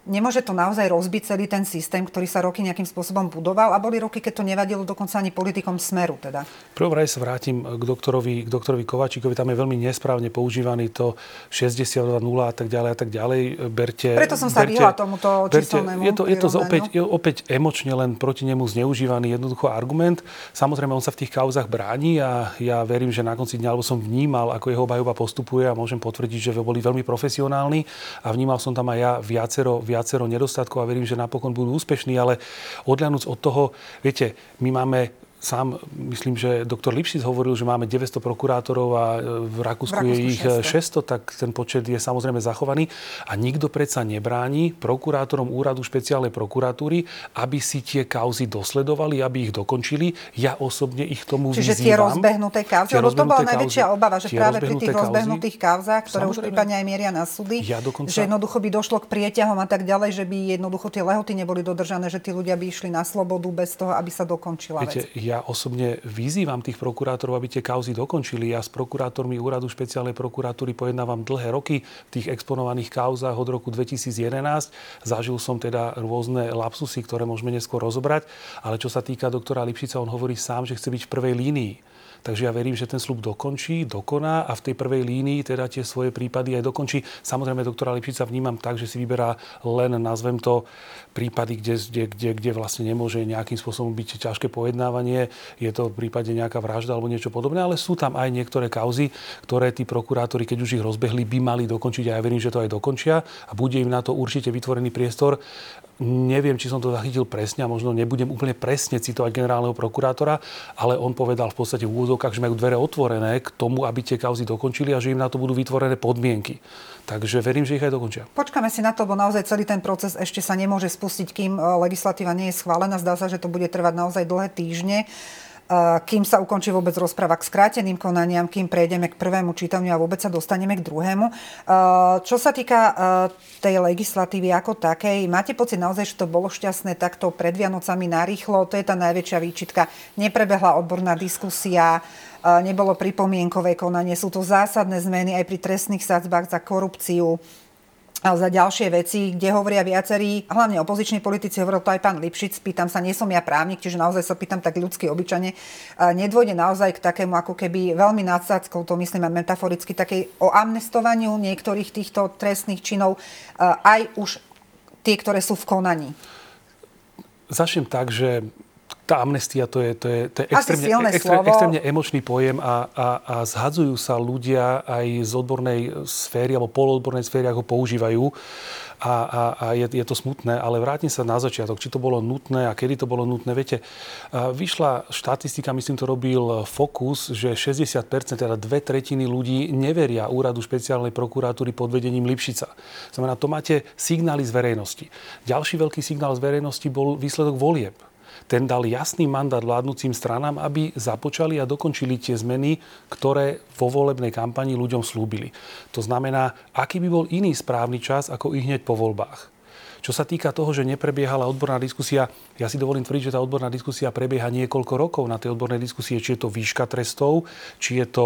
Nemôže to naozaj rozbiť celý ten systém, ktorý sa roky nejakým spôsobom budoval a boli roky, keď to nevadilo dokonca ani politikom smeru. Teda. Prvom rade sa vrátim k doktorovi, k doktorovi Kovačíkovi. Tam je veľmi nesprávne používaný to 62 0 a tak ďalej a tak ďalej. Berte, Preto som sa vyhla tomuto číselnému Je to, je to opäť, je opäť emočne len proti nemu zneužívaný jednoducho argument. Samozrejme, on sa v tých kauzach bráni a ja verím, že na konci dňa, alebo som vnímal, ako jeho obhajoba postupuje a môžem potvrdiť, že boli veľmi profesionálni a vnímal som tam aj ja viacero, viacero nedostatkov a verím, že napokon budú úspešní, ale odľanúc od toho, viete, my máme sám, myslím, že doktor Lipšic hovoril, že máme 900 prokurátorov a e, v Rakúsku, v Rakúsku je ich 600. 600, tak ten počet je samozrejme zachovaný. A nikto predsa nebráni prokurátorom úradu špeciálnej prokuratúry, aby si tie kauzy dosledovali, aby ich dokončili. Ja osobne ich tomu Čiže vyzývam. tie rozbehnuté kauzy, lebo to bola najväčšia obava, že práve pri tých kauzy, rozbehnutých kauzách, ktoré už prípadne aj mieria na súdy, ja dokonca... že jednoducho by došlo k prieťahom a tak ďalej, že by jednoducho tie lehoty neboli dodržané, že tí ľudia by išli na slobodu bez toho, aby sa dokončila Viete, vec ja osobne vyzývam tých prokurátorov, aby tie kauzy dokončili. Ja s prokurátormi úradu špeciálnej prokuratúry pojednávam dlhé roky v tých exponovaných kauzách od roku 2011. Zažil som teda rôzne lapsusy, ktoré môžeme neskôr rozobrať, ale čo sa týka doktora Lipšica, on hovorí sám, že chce byť v prvej línii. Takže ja verím, že ten slub dokončí, dokoná a v tej prvej línii teda tie svoje prípady aj dokončí. Samozrejme, doktora Lipšica vnímam tak, že si vyberá len, nazvem to, prípady, kde, kde, kde, vlastne nemôže nejakým spôsobom byť ťažké pojednávanie. Je to v prípade nejaká vražda alebo niečo podobné, ale sú tam aj niektoré kauzy, ktoré tí prokurátori, keď už ich rozbehli, by mali dokončiť a ja verím, že to aj dokončia a bude im na to určite vytvorený priestor. Neviem, či som to zachytil presne a možno nebudem úplne presne citovať generálneho prokurátora, ale on povedal v podstate v úvodzovkách, že majú dvere otvorené k tomu, aby tie kauzy dokončili a že im na to budú vytvorené podmienky. Takže verím, že ich aj dokončia. Počkáme si na to, lebo naozaj celý ten proces ešte sa nemôže spustiť, kým e, legislatíva nie je schválená. Zdá sa, že to bude trvať naozaj dlhé týždne kým sa ukončí vôbec rozpráva k skráteným konaniam, kým prejdeme k prvému čítaniu a vôbec sa dostaneme k druhému. Čo sa týka tej legislatívy ako takej, máte pocit naozaj, že to bolo šťastné takto pred Vianocami narýchlo? To je tá najväčšia výčitka. Neprebehla odborná diskusia, nebolo pripomienkové konanie. Sú to zásadné zmeny aj pri trestných sadzbách za korupciu za ďalšie veci, kde hovoria viacerí, hlavne opoziční politici, hovoril to aj pán Lipšic, pýtam sa, nie som ja právnik, čiže naozaj sa pýtam tak ľudsky obyčane, nedôjde naozaj k takému ako keby veľmi nadsádzkou, to myslím aj metaforicky, takej o amnestovaniu niektorých týchto trestných činov, aj už tie, ktoré sú v konaní. Začnem tak, že tá amnestia to je, to je, to je extrémne, extré, extrémne emočný pojem a, a, a zhadzujú sa ľudia aj z odbornej sféry alebo poloodbornej sféry, ako používajú a, a, a je, je to smutné, ale vrátim sa na začiatok, či to bolo nutné a kedy to bolo nutné. Viete, vyšla štatistika, myslím, to robil Focus, že 60%, teda dve tretiny ľudí neveria úradu špeciálnej prokuratúry pod vedením Lipšica. Znamená, to máte signály z verejnosti. Ďalší veľký signál z verejnosti bol výsledok volieb ten dal jasný mandát vládnúcim stranám, aby započali a dokončili tie zmeny, ktoré vo volebnej kampani ľuďom slúbili. To znamená, aký by bol iný správny čas ako i hneď po voľbách. Čo sa týka toho, že neprebiehala odborná diskusia, ja si dovolím tvrdiť, že tá odborná diskusia prebieha niekoľko rokov na tej odbornej diskusie, či je to výška trestov, či je to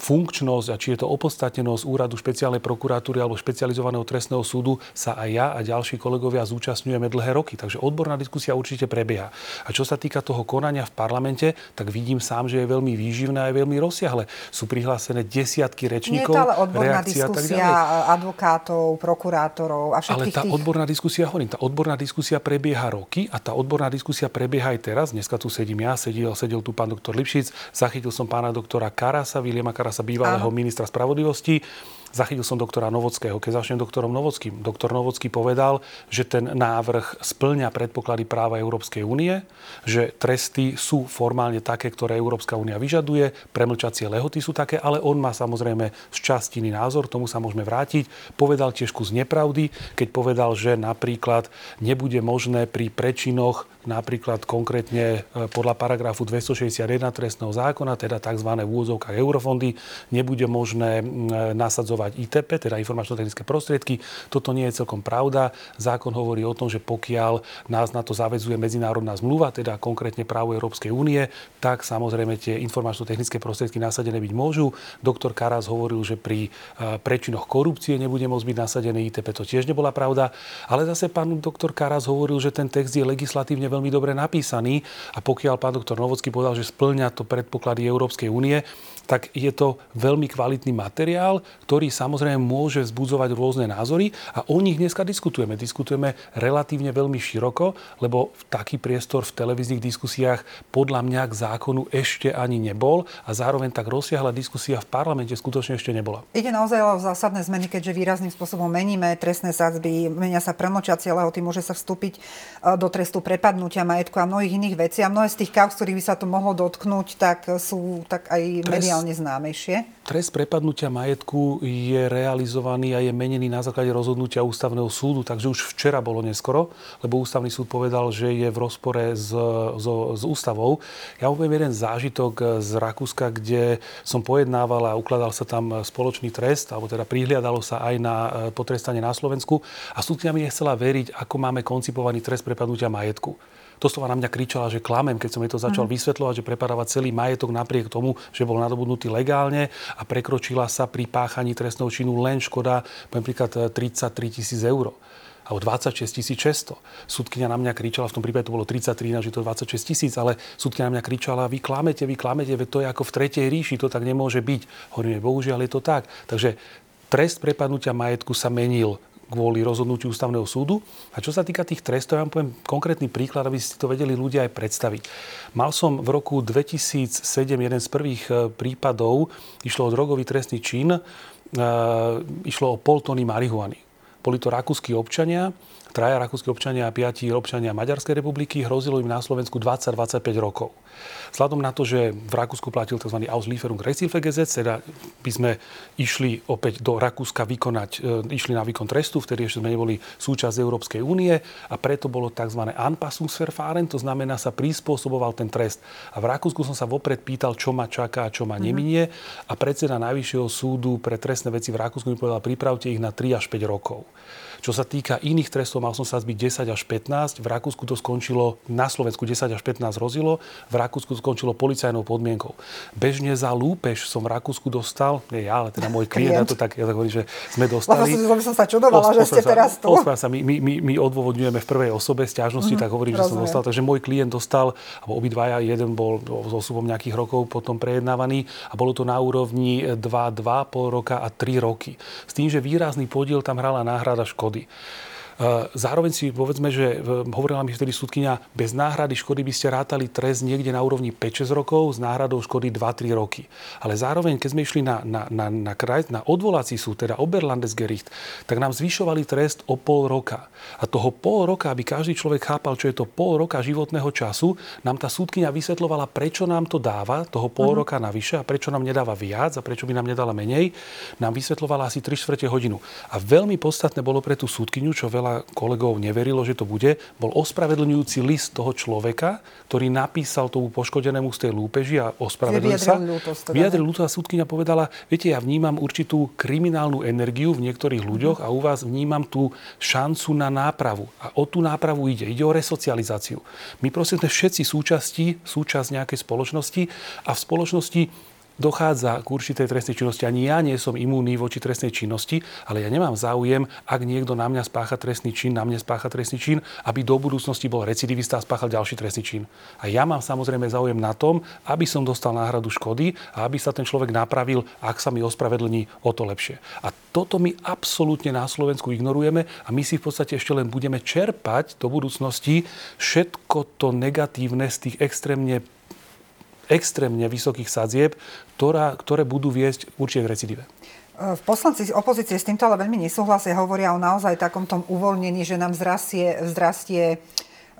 funkčnosť a či je to opodstatnenosť úradu špeciálnej prokuratúry alebo špecializovaného trestného súdu sa aj ja a ďalší kolegovia zúčastňujeme dlhé roky. Takže odborná diskusia určite prebieha. A čo sa týka toho konania v parlamente, tak vidím sám, že je veľmi výživné a je veľmi rozsiahle. Sú prihlásené desiatky rečníkov. Nie je to ale odborná diskusia advokátov, prokurátorov a všetkých Ale tá tých... odborná diskusia, hovorím, tá odborná diskusia prebieha roky a tá odborná diskusia prebieha aj teraz. Dneska tu sedím ja, sedel, sedel tu pán doktor Lipšic, zachytil som pána doktora Karasa, Viliema Karasa sa bývalého Áno. ministra spravodlivosti. Zachytil som doktora Novockého. Keď začnem doktorom Novockým. Doktor Novocký povedal, že ten návrh splňa predpoklady práva Európskej únie, že tresty sú formálne také, ktoré Európska únia vyžaduje, premlčacie lehoty sú také, ale on má samozrejme z časti iný názor, tomu sa môžeme vrátiť. Povedal tiež kus nepravdy, keď povedal, že napríklad nebude možné pri prečinoch napríklad konkrétne e, podľa paragrafu 261 trestného zákona, teda tzv. v úvodzovkách eurofondy, nebude možné nasadzovať poskytovať ITP, teda informačno-technické prostriedky. Toto nie je celkom pravda. Zákon hovorí o tom, že pokiaľ nás na to zavezuje medzinárodná zmluva, teda konkrétne právo Európskej únie, tak samozrejme tie informačno-technické prostriedky nasadené byť môžu. Doktor Karas hovoril, že pri e, prečinoch korupcie nebude môcť byť nasadený ITP. To tiež nebola pravda. Ale zase pán doktor Karas hovoril, že ten text je legislatívne veľmi dobre napísaný. A pokiaľ pán doktor Novocký povedal, že splňa to predpoklady Európskej únie, tak je to veľmi kvalitný materiál, ktorý samozrejme môže vzbudzovať rôzne názory a o nich dneska diskutujeme. Diskutujeme relatívne veľmi široko, lebo taký priestor v televíznych diskusiách podľa mňa k zákonu ešte ani nebol a zároveň tak rozsiahla diskusia v parlamente skutočne ešte nebola. Ide naozaj o zásadné zmeny, keďže výrazným spôsobom meníme trestné sadzby, menia sa premlčacie lehoty, môže sa vstúpiť e, do trestu prepadnutia majetku a mnohých iných vecí. A mnohé z tých kauz, ktorých by sa to mohlo dotknúť, tak sú tak aj mediálne mediálne známejšie. Trest prepadnutia majetku je realizovaný a je menený na základe rozhodnutia ústavného súdu, takže už včera bolo neskoro, lebo ústavný súd povedal, že je v rozpore s, s, s ústavou. Ja poviem jeden zážitok z Rakúska, kde som pojednával a ukladal sa tam spoločný trest, alebo teda prihliadalo sa aj na e, potrestanie na Slovensku a súdňa mi nechcela veriť, ako máme koncipovaný trest prepadnutia majetku doslova na mňa kričala, že klamem, keď som jej to začal mm. vysvetľovať, že prepadávať celý majetok napriek tomu, že bol nadobudnutý legálne a prekročila sa pri páchaní trestného činu len škoda, napríklad 33 e, tisíc eur alebo 26 600. Súdkynia na mňa kričala, v tom prípade to bolo 33, že to 26 tisíc, ale súdkynia na mňa kričala, vy klamete, vy klamete, veď to je ako v tretej ríši, to tak nemôže byť. Hovoríme, bohužiaľ je to tak. Takže trest prepadnutia majetku sa menil kvôli rozhodnutiu ústavného súdu. A čo sa týka tých trestov, ja vám poviem konkrétny príklad, aby si to vedeli ľudia aj predstaviť. Mal som v roku 2007 jeden z prvých e, prípadov, išlo o drogový trestný čin, e, išlo o pol tony marihuany. Boli to rakúsky občania, traja rakúsky občania a piati občania Maďarskej republiky, hrozilo im na Slovensku 20-25 rokov. Vzhľadom na to, že v Rakúsku platil tzv. Auslieferung Rechtshilfegesetz, teda by sme išli opäť do Rakúska vykonať, e, išli na výkon trestu, vtedy ešte sme neboli súčasť Európskej únie a preto bolo tzv. Anpassungsverfahren, to znamená sa prispôsoboval ten trest. A v Rakúsku som sa vopred pýtal, čo ma čaká a čo ma neminie a predseda Najvyššieho súdu pre trestné veci v Rakúsku mi povedal, pripravte ich na 3 až 5 rokov. Čo sa týka iných trestov, mal som sa zbyť 10 až 15. V Rakúsku to skončilo, na Slovensku 10 až 15 rozilo, v Rakúsku skončilo policajnou podmienkou. Bežne za lúpež som v Rakúsku dostal, nie ja, ale teda môj klient, to tak, ja tak hovorím, že sme dostali. Lebo som, som sa čudovala, že ste teraz tu. Sa, my, my, my, my odôvodňujeme v prvej osobe stiažnosti, mm-hmm, tak hovorím, rozumiem. že som dostal. Takže môj klient dostal, alebo obidvaja, jeden bol s osubom nejakých rokov potom prejednávaný a bolo to na úrovni 2, 2, pol roka a 3 roky. S tým, že výrazný podiel tam hrala náhrada škody. Zároveň si povedzme, že hovorila mi vtedy súdkynia, bez náhrady škody by ste rátali trest niekde na úrovni 5-6 rokov, s náhradou škody 2-3 roky. Ale zároveň, keď sme išli na, na, na, na, kraj, na odvolací súd, teda Oberlandesgericht, tak nám zvyšovali trest o pol roka. A toho pol roka, aby každý človek chápal, čo je to pol roka životného času, nám tá súdkynia vysvetlovala, prečo nám to dáva, toho pol uh-huh. roka navyše a prečo nám nedáva viac a prečo by nám nedala menej, nám vysvetlovala asi 3 čtvrte hodinu. A veľmi podstatné bolo pre tú súdkyňu, čo veľa kolegov neverilo, že to bude, bol ospravedlňujúci list toho človeka, ktorý napísal tomu poškodenému z tej lúpeži a ospravedlnil sa. Teda, vyjadril ľútosť a súdkynia povedala, viete, ja vnímam určitú kriminálnu energiu v niektorých ľuďoch a u vás vnímam tú šancu na nápravu. A o tú nápravu ide. Ide o resocializáciu. My prosím sme všetci súčasti, súčasť nejakej spoločnosti a v spoločnosti dochádza k určitej trestnej činnosti. Ani ja nie som imúnny voči trestnej činnosti, ale ja nemám záujem, ak niekto na mňa spácha trestný čin, na mňa spácha trestný čin, aby do budúcnosti bol recidivista a spáchal ďalší trestný čin. A ja mám samozrejme záujem na tom, aby som dostal náhradu škody a aby sa ten človek napravil, ak sa mi ospravedlní o to lepšie. A toto my absolútne na Slovensku ignorujeme a my si v podstate ešte len budeme čerpať do budúcnosti všetko to negatívne z tých extrémne extrémne vysokých sadzieb, ktorá, ktoré budú viesť určite v recidíve. V poslanci opozície s týmto ale veľmi nesúhlasia, hovoria o naozaj takom tom uvoľnení, že nám vzrastie, vzrastie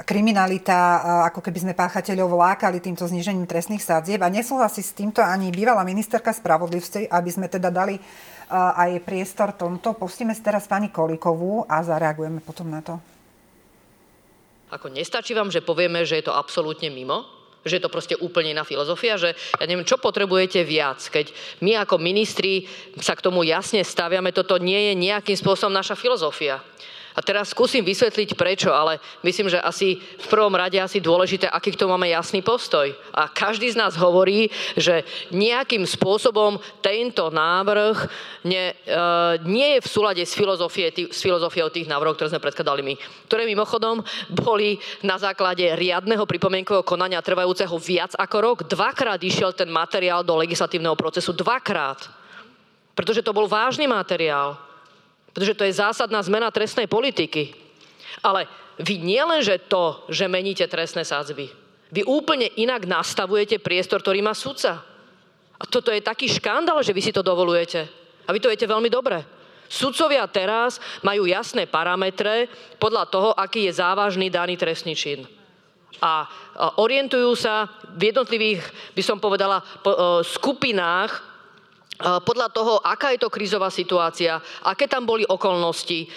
kriminalita, ako keby sme páchateľov lákali týmto znižením trestných sadzieb. A nesúhlasí s týmto ani bývalá ministerka spravodlivosti, aby sme teda dali aj priestor tomto. Pustíme si teraz pani Kolikovú a zareagujeme potom na to. Ako nestačí vám, že povieme, že je to absolútne mimo? Že je to proste úplne iná filozofia, že ja neviem, čo potrebujete viac, keď my ako ministri sa k tomu jasne staviame, toto nie je nejakým spôsobom naša filozofia. A teraz skúsim vysvetliť prečo, ale myslím, že asi v prvom rade asi dôležité, aký k tomu máme jasný postoj. A každý z nás hovorí, že nejakým spôsobom tento návrh nie, e, nie je v súlade s, filozofie, s filozofiou tých návrhov, ktoré sme predkladali my. Ktoré mimochodom boli na základe riadneho pripomienkového konania trvajúceho viac ako rok. Dvakrát išiel ten materiál do legislatívneho procesu. Dvakrát. Pretože to bol vážny materiál. Pretože to je zásadná zmena trestnej politiky. Ale vy nielen, že to, že meníte trestné sádzby, vy úplne inak nastavujete priestor, ktorý má sudca. A toto je taký škandál, že vy si to dovolujete. A vy to viete veľmi dobre. Sudcovia teraz majú jasné parametre podľa toho, aký je závažný daný trestný čin. A orientujú sa v jednotlivých, by som povedala, e, skupinách podľa toho, aká je to krízová situácia, aké tam boli okolnosti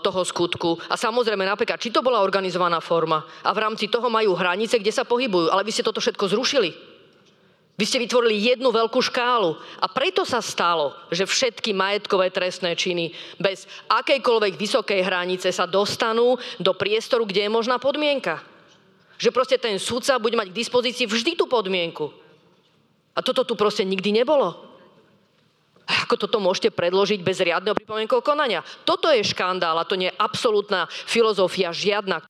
toho skutku a samozrejme napríklad, či to bola organizovaná forma a v rámci toho majú hranice, kde sa pohybujú. Ale vy ste toto všetko zrušili. Vy ste vytvorili jednu veľkú škálu a preto sa stalo, že všetky majetkové trestné činy bez akejkoľvek vysokej hranice sa dostanú do priestoru, kde je možná podmienka. Že proste ten sudca bude mať k dispozícii vždy tú podmienku. A toto tu proste nikdy nebolo. Ako toto môžete predložiť bez riadneho pripomienkového konania? Toto je škandál a to nie je absolútna filozofia žiadna.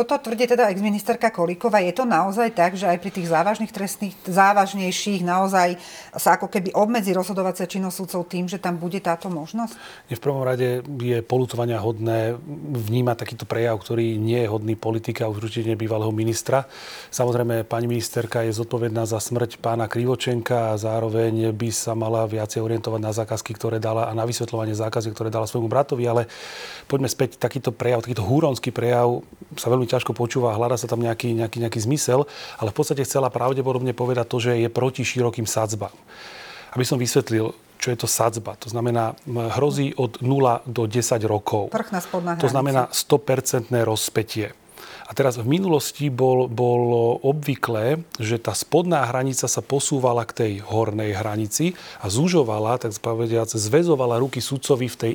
Toto tvrdí teda ex-ministerka Kolíková. Je to naozaj tak, že aj pri tých závažných trestných, závažnejších naozaj sa ako keby obmedzi rozhodovacia činnosť súdcov tým, že tam bude táto možnosť? V prvom rade je polutovania hodné vnímať takýto prejav, ktorý nie je hodný politika, už určite bývalého ministra. Samozrejme, pani ministerka je zodpovedná za smrť pána Krivočenka a zároveň by sa mala viacej orientovať na zákazky, ktoré dala a na vysvetľovanie zákazky, ktoré dala svojmu bratovi, ale poďme späť, takýto prejav, takýto húronský prejav sa veľmi ťažko počúva, hľada sa tam nejaký, nejaký, nejaký zmysel, ale v podstate chcela pravdepodobne povedať to, že je proti širokým sadzbám. Aby som vysvetlil, čo je to sadzba. To znamená, hrozí od 0 do 10 rokov. Vrchná spodná To znamená 100% rozpetie. A teraz v minulosti bol, bol obvyklé, že tá spodná hranica sa posúvala k tej hornej hranici a zužovala, tak povediac, zväzovala ruky sudcovi v tej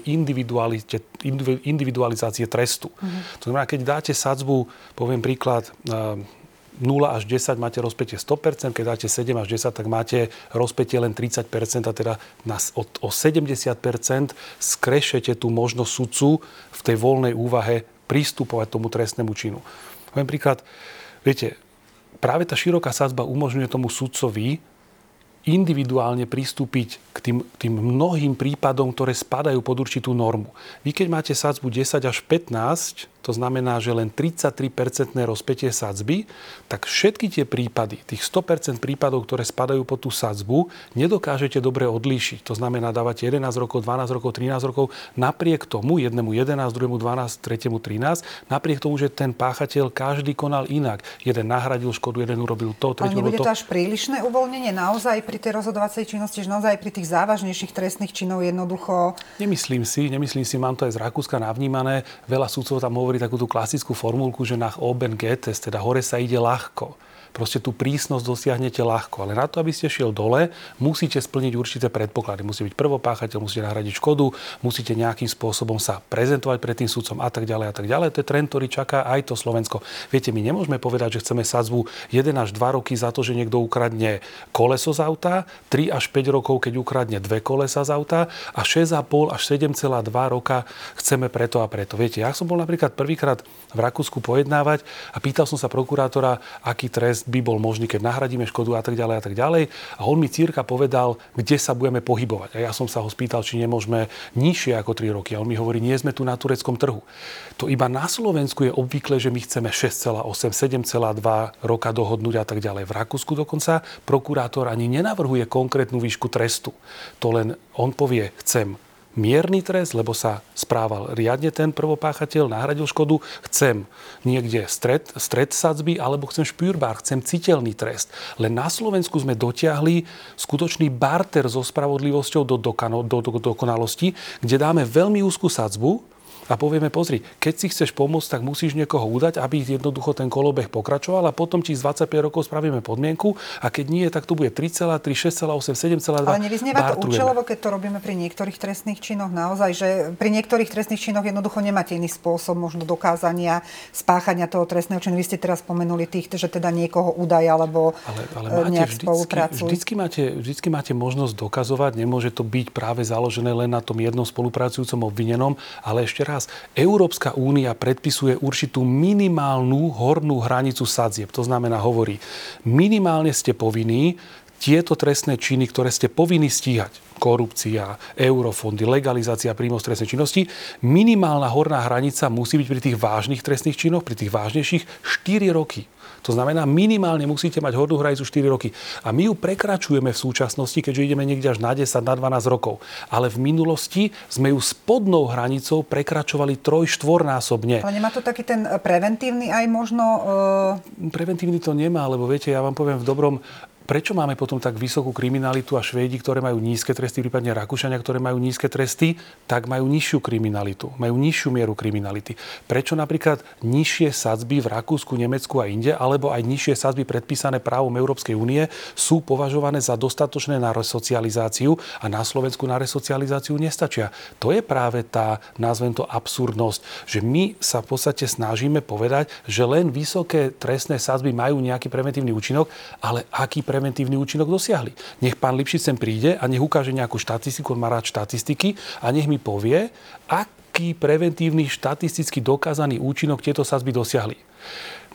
individualizácie trestu. Mm-hmm. To znamená, keď dáte sadzbu, poviem príklad, 0 až 10 máte rozpätie 100%, keď dáte 7 až 10, tak máte rozpätie len 30% a teda na, o, o 70% skrešete tú možnosť sudcu v tej voľnej úvahe pristupovať tomu trestnému činu. Poviem príklad, viete, práve tá široká sázba umožňuje tomu sudcovi individuálne pristúpiť k tým, tým mnohým prípadom, ktoré spadajú pod určitú normu. Vy keď máte sadzbu 10 až 15, to znamená, že len 33-percentné rozpetie sadzby, tak všetky tie prípady, tých 100% prípadov, ktoré spadajú pod tú sadzbu, nedokážete dobre odlíšiť. To znamená, dávate 11 rokov, 12 rokov, 13 rokov, napriek tomu, jednému 11, druhému 12, tretiemu 13, napriek tomu, že ten páchateľ každý konal inak. Jeden nahradil škodu, jeden urobil to, tretí Ale nebude to. to až prílišné uvoľnenie naozaj pri tej rozhodovacej činnosti, že naozaj pri tých závažnejších trestných činov jednoducho... Nemyslím si, nemyslím si, mám to aj z Rakúska navnímané. Veľa súdcov tam hovorí takú tú klasickú formulku, že nach oben geht teda hore sa ide ľahko proste tú prísnosť dosiahnete ľahko. Ale na to, aby ste šiel dole, musíte splniť určité predpoklady. Musí byť prvopáchateľ, musíte nahradiť škodu, musíte nejakým spôsobom sa prezentovať pred tým sudcom a tak ďalej a tak ďalej. To je trend, ktorý čaká aj to Slovensko. Viete, my nemôžeme povedať, že chceme sadzbu 1 až 2 roky za to, že niekto ukradne koleso z auta, 3 až 5 rokov, keď ukradne dve kolesa z auta a 6,5 až 7,2 roka chceme preto a preto. Viete, ja som bol napríklad prvýkrát v Rakúsku pojednávať a pýtal som sa prokurátora, aký trest by bol možný, keď nahradíme škodu a tak ďalej a tak ďalej. A on mi círka povedal, kde sa budeme pohybovať. A ja som sa ho spýtal, či nemôžeme nižšie ako 3 roky. A on mi hovorí, nie sme tu na tureckom trhu. To iba na Slovensku je obvykle, že my chceme 6,8, 7,2 roka dohodnúť a tak ďalej. V Rakúsku dokonca prokurátor ani nenavrhuje konkrétnu výšku trestu. To len on povie, chcem mierny trest, lebo sa správal riadne ten prvopáchateľ, nahradil škodu, chcem niekde stred, stred sadzby, alebo chcem špúrbár, chcem citeľný trest. Len na Slovensku sme dotiahli skutočný barter so spravodlivosťou do, do, do, do dokonalosti, kde dáme veľmi úzkú sadzbu, a povieme, pozri, keď si chceš pomôcť, tak musíš niekoho udať, aby jednoducho ten kolobeh pokračoval a potom ti z 25 rokov spravíme podmienku a keď nie, tak to bude 3,3, 6,8, 7,2. Ale nevyznieva to účelovo, keď to robíme pri niektorých trestných činoch naozaj, že pri niektorých trestných činoch jednoducho nemáte iný spôsob možno dokázania spáchania toho trestného činu. Vy ste teraz spomenuli tých, že teda niekoho udaj alebo ale, ale e, nejak vždycky, spolupracujú. Vždycky máte, vždycky máte možnosť dokazovať, nemôže to byť práve založené len na tom jednom spolupracujúcom obvinenom, ale ešte raz raz, Európska únia predpisuje určitú minimálnu hornú hranicu sadzieb. To znamená, hovorí, minimálne ste povinní tieto trestné činy, ktoré ste povinní stíhať, korupcia, eurofondy, legalizácia príjmov z trestnej činnosti, minimálna horná hranica musí byť pri tých vážnych trestných činoch, pri tých vážnejších 4 roky. To znamená, minimálne musíte mať hornú hranicu 4 roky. A my ju prekračujeme v súčasnosti, keďže ideme niekde až na 10, na 12 rokov. Ale v minulosti sme ju spodnou hranicou prekračovali troj-štvornásobne. Ale nemá to taký ten preventívny aj možno... Uh... Preventívny to nemá, lebo viete, ja vám poviem v dobrom, Prečo máme potom tak vysokú kriminalitu a Švédi, ktoré majú nízke tresty, prípadne Rakúšania, ktoré majú nízke tresty, tak majú nižšiu kriminalitu, majú nižšiu mieru kriminality. Prečo napríklad nižšie sadzby v Rakúsku, Nemecku a inde, alebo aj nižšie sadzby predpísané právom Európskej únie sú považované za dostatočné na resocializáciu a na Slovensku na resocializáciu nestačia. To je práve tá, nazvem to, absurdnosť, že my sa v podstate snažíme povedať, že len vysoké trestné sadzby majú nejaký preventívny účinok, ale aký preventívny účinok dosiahli. Nech pán Lipšic sem príde a nech ukáže nejakú štatistiku, on má rád štatistiky a nech mi povie, aký preventívny štatisticky dokázaný účinok tieto sazby dosiahli.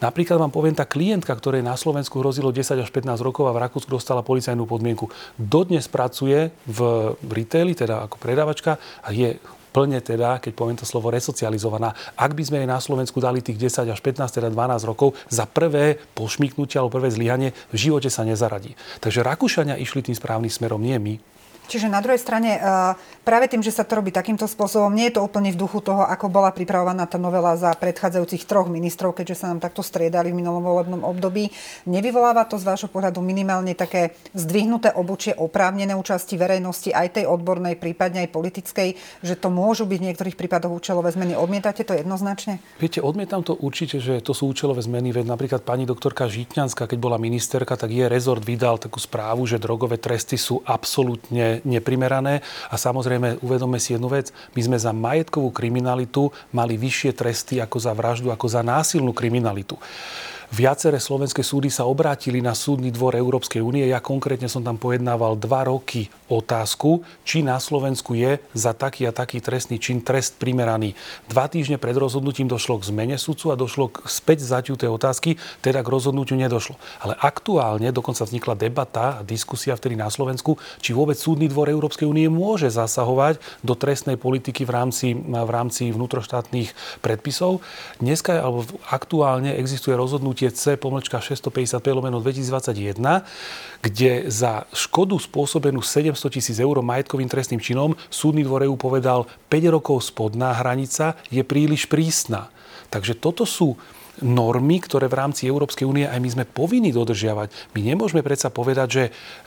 Napríklad vám poviem, tá klientka, ktorej na Slovensku hrozilo 10 až 15 rokov a v Rakúsku dostala policajnú podmienku, dodnes pracuje v retaili, teda ako predávačka a je plne teda, keď poviem to slovo, resocializovaná. Ak by sme jej na Slovensku dali tých 10 až 15, teda 12 rokov, za prvé pošmiknutie alebo prvé zlyhanie v živote sa nezaradí. Takže Rakúšania išli tým správnym smerom, nie my. Čiže na druhej strane, e, práve tým, že sa to robí takýmto spôsobom, nie je to úplne v duchu toho, ako bola pripravovaná tá novela za predchádzajúcich troch ministrov, keďže sa nám takto striedali v minulom volebnom období. Nevyvoláva to z vášho pohľadu minimálne také zdvihnuté obočie oprávnené účasti verejnosti, aj tej odbornej, prípadne aj politickej, že to môžu byť v niektorých prípadoch účelové zmeny. Odmietate to jednoznačne? Viete, odmietam to určite, že to sú účelové zmeny. Veď napríklad pani doktorka Žitňanská, keď bola ministerka, tak jej rezort vydal takú správu, že drogové tresty sú absolútne neprimerané. A samozrejme, uvedome si jednu vec, my sme za majetkovú kriminalitu mali vyššie tresty ako za vraždu, ako za násilnú kriminalitu. Viaceré slovenské súdy sa obrátili na súdny dvor Európskej únie. Ja konkrétne som tam pojednával dva roky otázku, či na Slovensku je za taký a taký trestný čin trest primeraný. Dva týždne pred rozhodnutím došlo k zmene sudcu a došlo k späť zatiu tej otázky, teda k rozhodnutiu nedošlo. Ale aktuálne dokonca vznikla debata a diskusia vtedy na Slovensku, či vôbec súdny dvor Európskej únie môže zasahovať do trestnej politiky v rámci, v rámci vnútroštátnych predpisov. Dneska, alebo aktuálne existuje rozhodnutie rozhodnutie C pomlčka 655 lomeno 2021, kde za škodu spôsobenú 700 tisíc eur majetkovým trestným činom súdny dvor EU povedal 5 rokov spodná hranica je príliš prísna. Takže toto sú normy, ktoré v rámci Európskej únie aj my sme povinni dodržiavať. My nemôžeme predsa povedať, že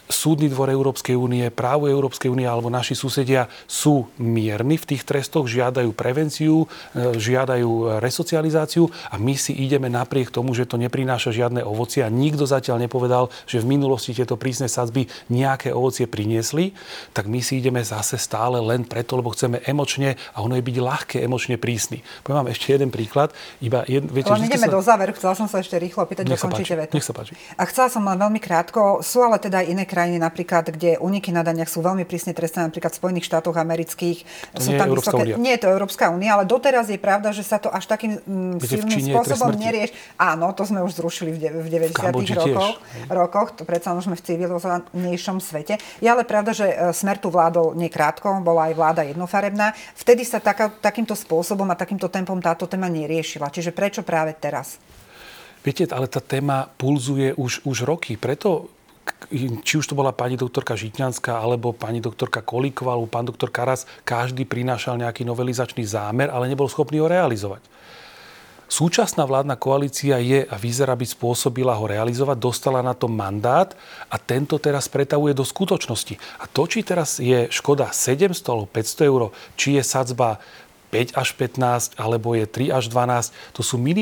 súdny dvor Európskej únie, právo Európskej únie alebo naši susedia sú mierni v tých trestoch, žiadajú prevenciu, e, žiadajú resocializáciu a my si ideme napriek tomu, že to neprináša žiadne ovocie a nikto zatiaľ nepovedal, že v minulosti tieto prísne sadzby nejaké ovocie priniesli, tak my si ideme zase stále len preto, lebo chceme emočne a ono je byť ľahké emočne prísny. Poviem vám ešte jeden príklad. Iba jed, viete, ideme sa... do záveru. Chcela som sa ešte rýchlo opýtať, dokončíte vetu. Nech sa páči. A chcela som len veľmi krátko. Sú ale teda aj iné krajiny, napríklad, kde uniky na daniach sú veľmi prísne trestané, napríklad v Spojených štátoch amerických. To sú nie tam je vysoké... Únia. Nie je to Európska únia, ale doteraz je pravda, že sa to až takým mm, silným spôsobom nerieš. Áno, to sme už zrušili v, de- v 90. V rokoch, rokoch. To predsa môžeme v civilizovanejšom svete. Je ale pravda, že e, smer tu vládol nekrátko, bola aj vláda jednofarebná. Vtedy sa taká, takýmto spôsobom a takýmto tempom táto téma neriešila. Čiže prečo práve teraz? Viete, ale tá téma pulzuje už, už roky. Preto či už to bola pani doktorka Žitňanská, alebo pani doktorka Kolíková, alebo pán doktor Karas, každý prinášal nejaký novelizačný zámer, ale nebol schopný ho realizovať. Súčasná vládna koalícia je a vyzerá byť spôsobila ho realizovať, dostala na to mandát a tento teraz pretavuje do skutočnosti. A to, či teraz je škoda 700 alebo 500 eur, či je sadzba 5 až 15, alebo je 3 až 12, to sú minimálne